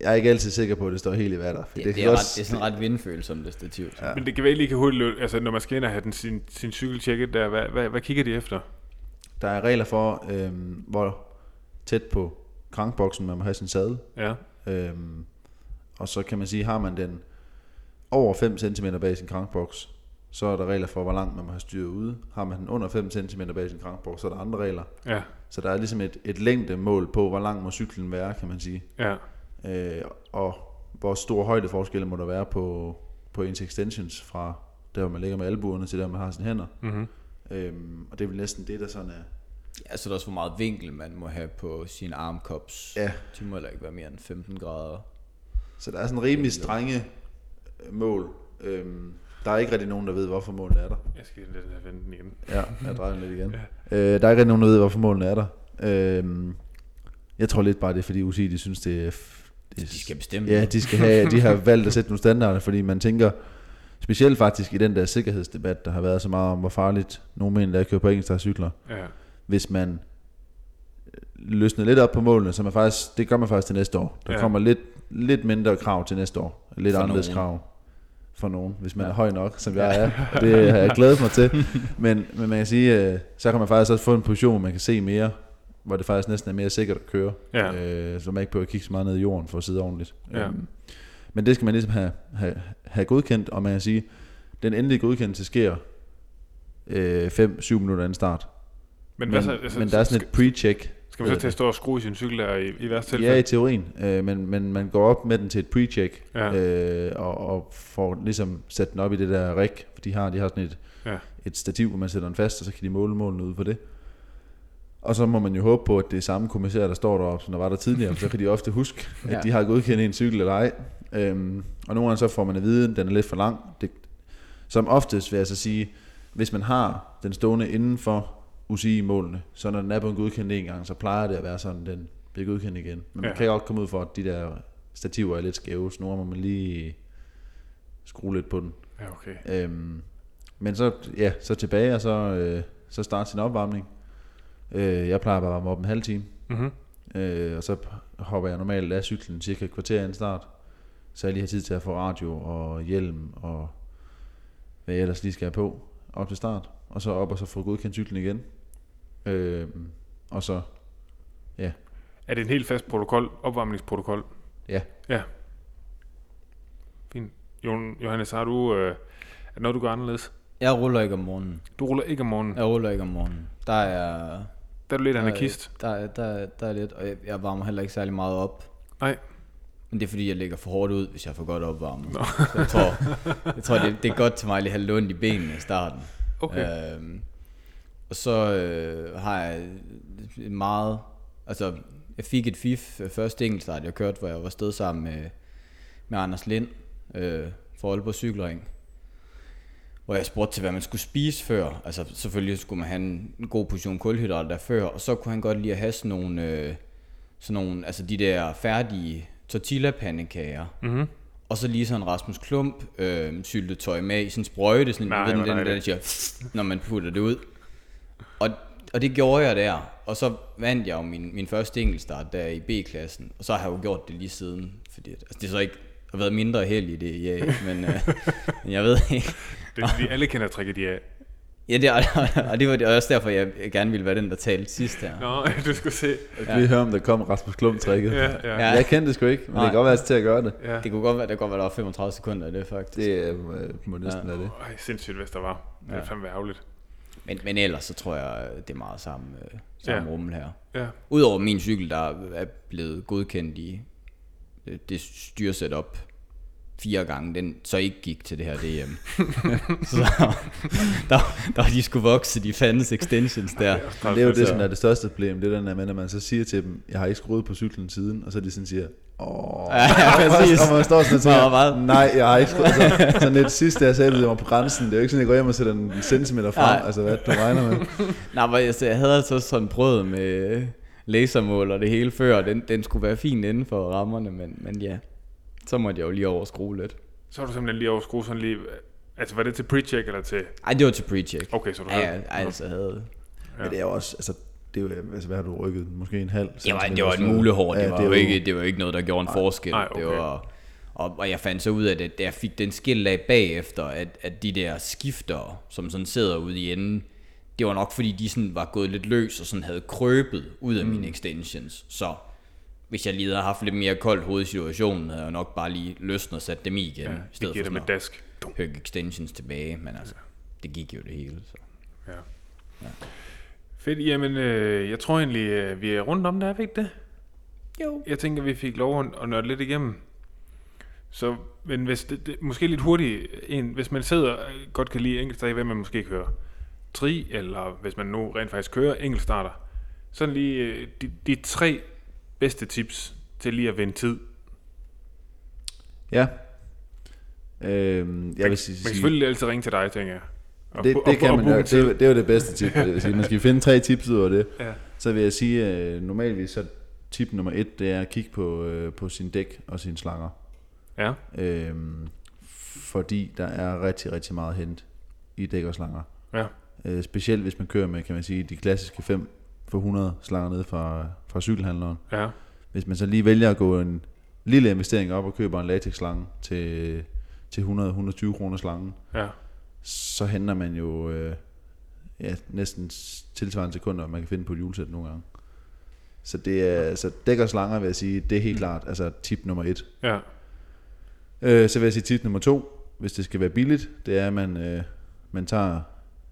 jeg er ikke altid sikker på, at det står helt i vatter. Det, det, det, er, godt- ret, det er sådan ret vindfølsomt, det stativ. Ja. Men det kan være lige kan hurtigt altså når man skal ind og have den, sin, sin cykel tjekket der, hvad, hvad, hvad kigger de efter? Der er regler for, øhm, hvor tæt på krankboksen man må have sin sadel. Ja, Øhm, og så kan man sige, har man den over 5 cm bag sin krankboks, så er der regler for, hvor langt man må have styret ude. Har man den under 5 cm bag sin krankboks, så er der andre regler. ja, Så der er ligesom et, et længdemål på, hvor lang må cyklen være, kan man sige. ja, Øh, og hvor stor højdeforskel må der være på, på ens extensions fra der, hvor man ligger med albuerne, til der, hvor man har sine hænder. mm-hmm. Øhm, og det er vel næsten det, der sådan er... Ja, så er der også, hvor meget vinkel man må have på sin armkops. Ja. De må heller ikke være mere end 15 grader. Så der er sådan rimelig strenge øh, mål. Øhm, der er ikke rigtig nogen, der ved, hvorfor målene er der. Jeg skal lidt have vente den igen. Ja, jeg drejer den lidt igen. Øh, der er ikke rigtig nogen, der ved, hvorfor målene er der. Øh, jeg tror lidt bare, det er fordi UCI, de synes, det er... De skal bestemme Ja, de, skal have, de har valgt at sætte nogle standarder, fordi man tænker, specielt faktisk i den der sikkerhedsdebat, der har været så meget om, hvor farligt nogle mener, der kører på enkeltstartscykler, Ja, hvis man øh, løsner lidt op på målene, så man faktisk, det gør man faktisk til næste år. Der Ja. kommer lidt, lidt mindre krav til næste år. Lidt For anderledes nogen. krav for nogen, hvis man Ja. er høj nok, som jeg er. Det har jeg glædet mig til. Men, men man kan sige, øh, så kan man faktisk også få en position, hvor man kan se mere, hvor det faktisk næsten er mere sikkert at køre. Ja. Øh, så man ikke behøver at kigge så meget ned i jorden for at sidde ordentligt. Ja. Øhm, men det skal man ligesom have, have, have godkendt, og man kan sige, den endelige godkendelse sker 5-7 minutter inden start. men, Men, hvad så, altså, men der er sådan et pre-check. skal man så til at stå og skrue i sin cykel der i, i værste Ja, i tilfælde? teorien, øh, men, men man går op med den til et pre-check, Ja. øh, og, og får ligesom sat den op i det der rig, for de har, de har sådan et, Ja. et stativ, hvor man sætter den fast, og så kan de måle målene ud på det. Og så må man jo håbe på, at det er samme kommissær, der står deroppe, som der var der tidligere, for så kan de ofte huske, at Ja. de har godkendt en cykel eller ej. Øhm, og nogle gange så får man at vide, at den er lidt for lang. Det, som oftest vil jeg så sige, hvis man har den stående inden for UCI-målene, så når den er på en godkendt en gang, så plejer det at være sådan, den bliver godkendt igen. Men man Ja. kan godt komme ud for, at de der stativer er lidt skæve, så nogle gange må man lige skrue lidt på den. Ja, okay. Øhm, men så, ja, så tilbage, og så, øh, så starte sin opvarmning. Øh, jeg plejer bare at varme op en halv time, Mm-hmm. øh, og så hopper jeg normalt af cyklen cirka et kvarter inden start. Så jeg lige har tid til at få radio og hjelm og hvad jeg ellers lige skal have på op til start. Og så op og så få godkendt cyklen igen. Øh, og så, Er det en helt fast protokol, opvarmningsprotokol? ja, Ja. Fint. Johannes, har du... Øh, er det noget, du gør anderledes? Jeg ruller ikke om morgenen. Du ruller ikke om morgenen. Jeg ruller ikke om morgenen. Der er Der er du lidt anarkist. Der, der, der er lidt, og jeg, jeg varmer heller ikke særlig meget op. Nej. Men det er fordi, jeg ligger for hårdt ud, hvis jeg får godt opvarmet. Så jeg tror, jeg tror det, det er godt til mig at lige have ondt i benene i starten. Okay. Øhm, og så øh, har jeg et meget... Altså, jeg fik et FIF øh, første enkeltstart, jeg kørte, hvor jeg var sted sammen med, med Anders Lind øh, for Aalborg Cykelring. Hvor jeg spurgte til, hvad man skulle spise før. Altså, selvfølgelig skulle man have en en god portion kulhydrater der før, og så kunne han godt lide at have sådan nogle... Øh, sådan nogle, altså de der færdige tortilla-pandekager. Mm-hmm. Og så lige sådan Rasmus Klump øh, syltetøj med i sådan en sprøjte, sådan, Nej, hvor den, den, der, der siger, når man putter det ud. Og, og det gjorde jeg der. Og så vandt jeg jo min, min første enkeltstart der i B-klassen. Og så har jeg jo gjort det lige siden. Fordi, altså, det er så ikke har været mindre held i det, ja, men, øh, men jeg ved ikke. Det er fordi, alle kender tricket, de er. Ja, det, er, og det var det også derfor, jeg gerne ville være den, der talte sidst her. Nå, du skulle se. Jeg kan lige høre, om der kom Rasmus Klump-trækket. Ja, ja. Ja. ja. Jeg kendte det sgu ikke, men Nej. det kan godt være, at til at gøre det. ja. Det kunne godt være, der godt være, der var 35 sekunder af det faktisk. Det øh, må næsten Ja. være det. Ej, sindssygt, hvis der var. Det er Ja. fandme ærgerligt. Men, men ellers så tror jeg, det er meget samme, øh, samme Ja. rummel her. Ja. Udover min cykel, der er blevet godkendt i øh, det styresetup fire gange, den så ikke gik til det her DM. så der, der de skulle vokse, de fandens extensions der. Men det er jo det, som er det største problem. Det er den der med, når man så siger til dem, jeg har ikke skruet på cyklen siden, og så de sådan siger, åh, Ja, præcis. og man står sådan og tænker, nej, jeg har ikke skruet. Så, sådan lidt sidste, jeg sagde, det var på grænsen. Det er jo ikke sådan, jeg går hjem og sætter en centimeter frem. Nej. Altså, hvad du regner med. Nej, men altså, jeg havde altså sådan prøvet med lasermål og det hele før, den, den skulle være fin inden for rammerne, men, men ja, så måtte jeg jo lige overskrue lidt. Så har du simpelthen lige overskruet sådan lige... Altså, var det til pre-check eller til... Ej, det var til pre-check. Okay, så du Ja, havde... ja, altså havde... Ja. Men det er jo også, altså, det er altså, hvad har du rykket? Måske en halv Det var, centimeter det var et mulehår, det, Ja, var er jo ikke, det var ikke noget, der gjorde en forskel. Nej, okay. det var, og, og jeg fandt så ud af det, da jeg fik den skilt af bagefter, at, at de der skifter, som sådan sidder ude i enden, det var nok fordi, de sådan var gået lidt løs og sådan havde krøbet ud af mm. mine extensions. Så hvis jeg lige havde haft lidt mere koldt hoved i situationen, havde jeg nok bare lige løsnet og sat dem i igen, Ja, i det stedet giver for med dask. Hugge extensions tilbage. Men altså, det gik jo det hele. Så. Ja. Fedt, jamen øh, jeg tror egentlig, øh, vi er rundt om det, er vi ikke det? Jo. Jeg tænker, vi fik lov at, nørde lidt igennem. Så, men hvis det, det, måske lidt hurtigt, en, hvis man sidder og godt kan lide enkeltstarter, hvad man måske kører tri, eller hvis man nu rent faktisk kører enkeltstarter, sådan lige øh, de, de tre bedste tips til lige at vinde tid. Ja. Øhm, jeg vil Man sige, kan selvfølgelig altid ringe til dig, tænker jeg. Og det, det og- kan og man jo, det, det er jo det bedste tip. Jeg vil sige. Man skal finde tre tips ud af det. Ja. Så vil jeg sige, normalvis så tip nummer et, det er at kigge på, øh, på sin dæk og sine slanger. Ja, Øhm, fordi der er rigtig, rigtig meget hent i dæk og slanger. ja, Øh, specielt hvis man kører med, kan man sige, de klassiske 5 for 100 slanger ned fra, fra cykelhandleren. ja, Hvis man så lige vælger at gå en lille investering op og køber en latexslange til, til 100-120 kroner slangen, ja, så henter man jo øh, ja, næsten tilsvarende sekunder, man kan finde på et julesæt nogle gange. Så det er, så dæk og slanger vil jeg sige, det er helt klart, altså tip nummer et. ja, Øh, så vil jeg sige tip nummer to, hvis det skal være billigt, det er, at man, øh, man tager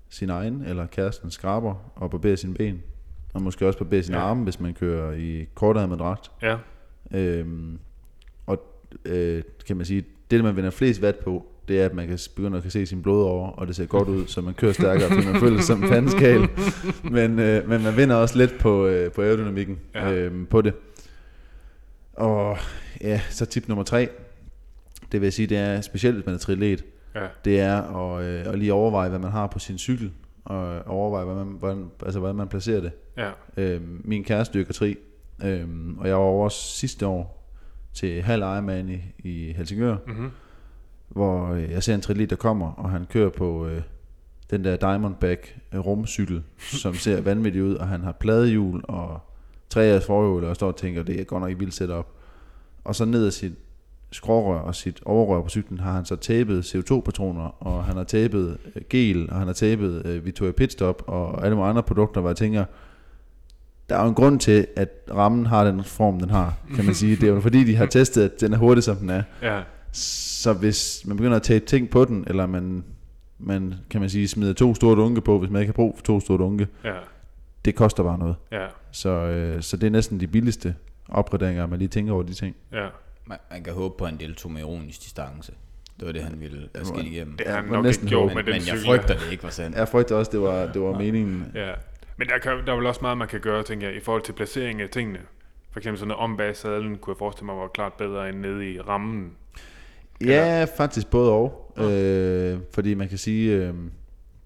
sin egen eller kærestens skraber og barberer sine ben. Og måske også barberer sine Ja. arme, hvis man kører i kortærmet dragt. ja, Øhm, og øh, kan man sige, det man vinder flest vat på, det er, at man kan begynde at kan se sin blod over, og det ser godt ud, så man kører stærkere, fordi man føler sig som en pandeskal. Men, øh, men man vinder også lidt på, øh, på aerodynamikken Ja. øhm, på det. Og ja, så tip nummer tre, det vil jeg sige, det er specielt, hvis man er triatlet, ja, det er at, øh, at lige overveje, hvad man har på sin cykel, og overveje, hvordan man, hvordan, altså, hvordan man placerer det. ja, Øhm, min kæreste dykker tri, øhm, og jeg var over sidste år til halv Ironman i, i Helsingør, mm-hmm. hvor øh, jeg ser en triatlet, der kommer, og han kører på øh, den der Diamondback øh, rumcykel, som ser vanvittig ud, og han har pladehjul og tre af forhjul, og står og tænker, det er godt nok ikke vildt setup. Og så ned ad sit skrårør og sit overrør på cyklen har han så tapet CO2-patroner, og han har tapet øh, gel, og han har tapet øh, Victoria Pitstop, og alle mulige andre produkter, hvor jeg tænker, der er jo en grund til, at rammen har den form, den har, kan man sige. Det er jo fordi, de har testet, at den er hurtig, som den er. ja, Så hvis man begynder at tage ting på den, eller man, man kan man sige, smider to store dunke på, hvis man ikke har brug for to store dunke, ja, det koster bare noget. Ja, Så, øh, så det er næsten de billigste opgraderinger, man lige tænker over de ting. ja. Man, man kan håbe på, at han deltog med ironisk distance. Det var det, han ville have skidt igennem. Det har han nok næsten ikke gjort med Men, den men jeg frygter, det ikke var sandt. Jeg frygter også, det var, det var meningen. Ja. Men der, kan, der er vel også meget, man kan gøre, tænker jeg, i forhold til placering af tingene. For eksempel sådan noget om bag sadlen, kunne jeg forestille mig, var klart bedre end nede i rammen. Ja, faktisk både og. Øh, fordi man kan sige, øh,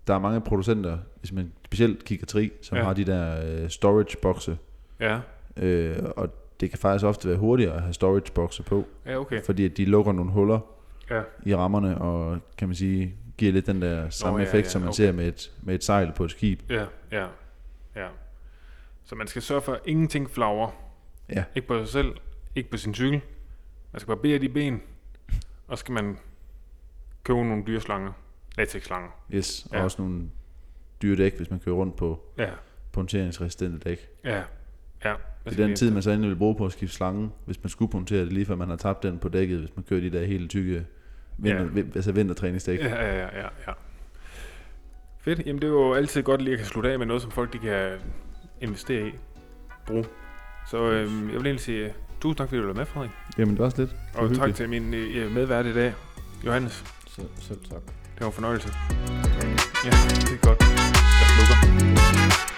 der er mange producenter, hvis man specielt kigger tri, som Ja. ja. har de der øh, storage bokse. Ja, Øh, og det kan faktisk ofte være hurtigere at have storage bokse på, ja okay. fordi at de lukker nogle huller Ja, i rammerne, og kan man sige, giver lidt den der samme ja, effekt, ja, som man okay. ser med et, med et sejl på et skib. ja, ja, ja. Så man skal sørge for, at ingenting flagrer. Ja. Ikke på sig selv, ikke på sin cykel. Man skal barbere de ben, og så skal man købe nogle dyreslanger. Latex-slanger. Yes, og Ja. også nogle dyre dæk, hvis man kører rundt på Ja, punkteringsresistente dæk. ja, ja. Det er den tid, man så endelig vil bruge på at skifte slangen, hvis man skulle punktere det, lige før man har tabt den på dækket, hvis man kører de der helt tykke vinter, Ja. altså vintertræningsdæk. Ja, ja, ja, ja. Fedt. Jamen, det er jo altid godt lige at kan slutte af med noget, som folk de kan investere i. Bruge. Så øhm, jeg vil egentlig sige uh, tusind tak, fordi du var med, Frederik. Jamen det var også lidt. Det Og tak til min øh, medvært i dag, Johannes. Selv, selv tak. Det var en fornøjelse. Ja, det er godt. Jeg slukker.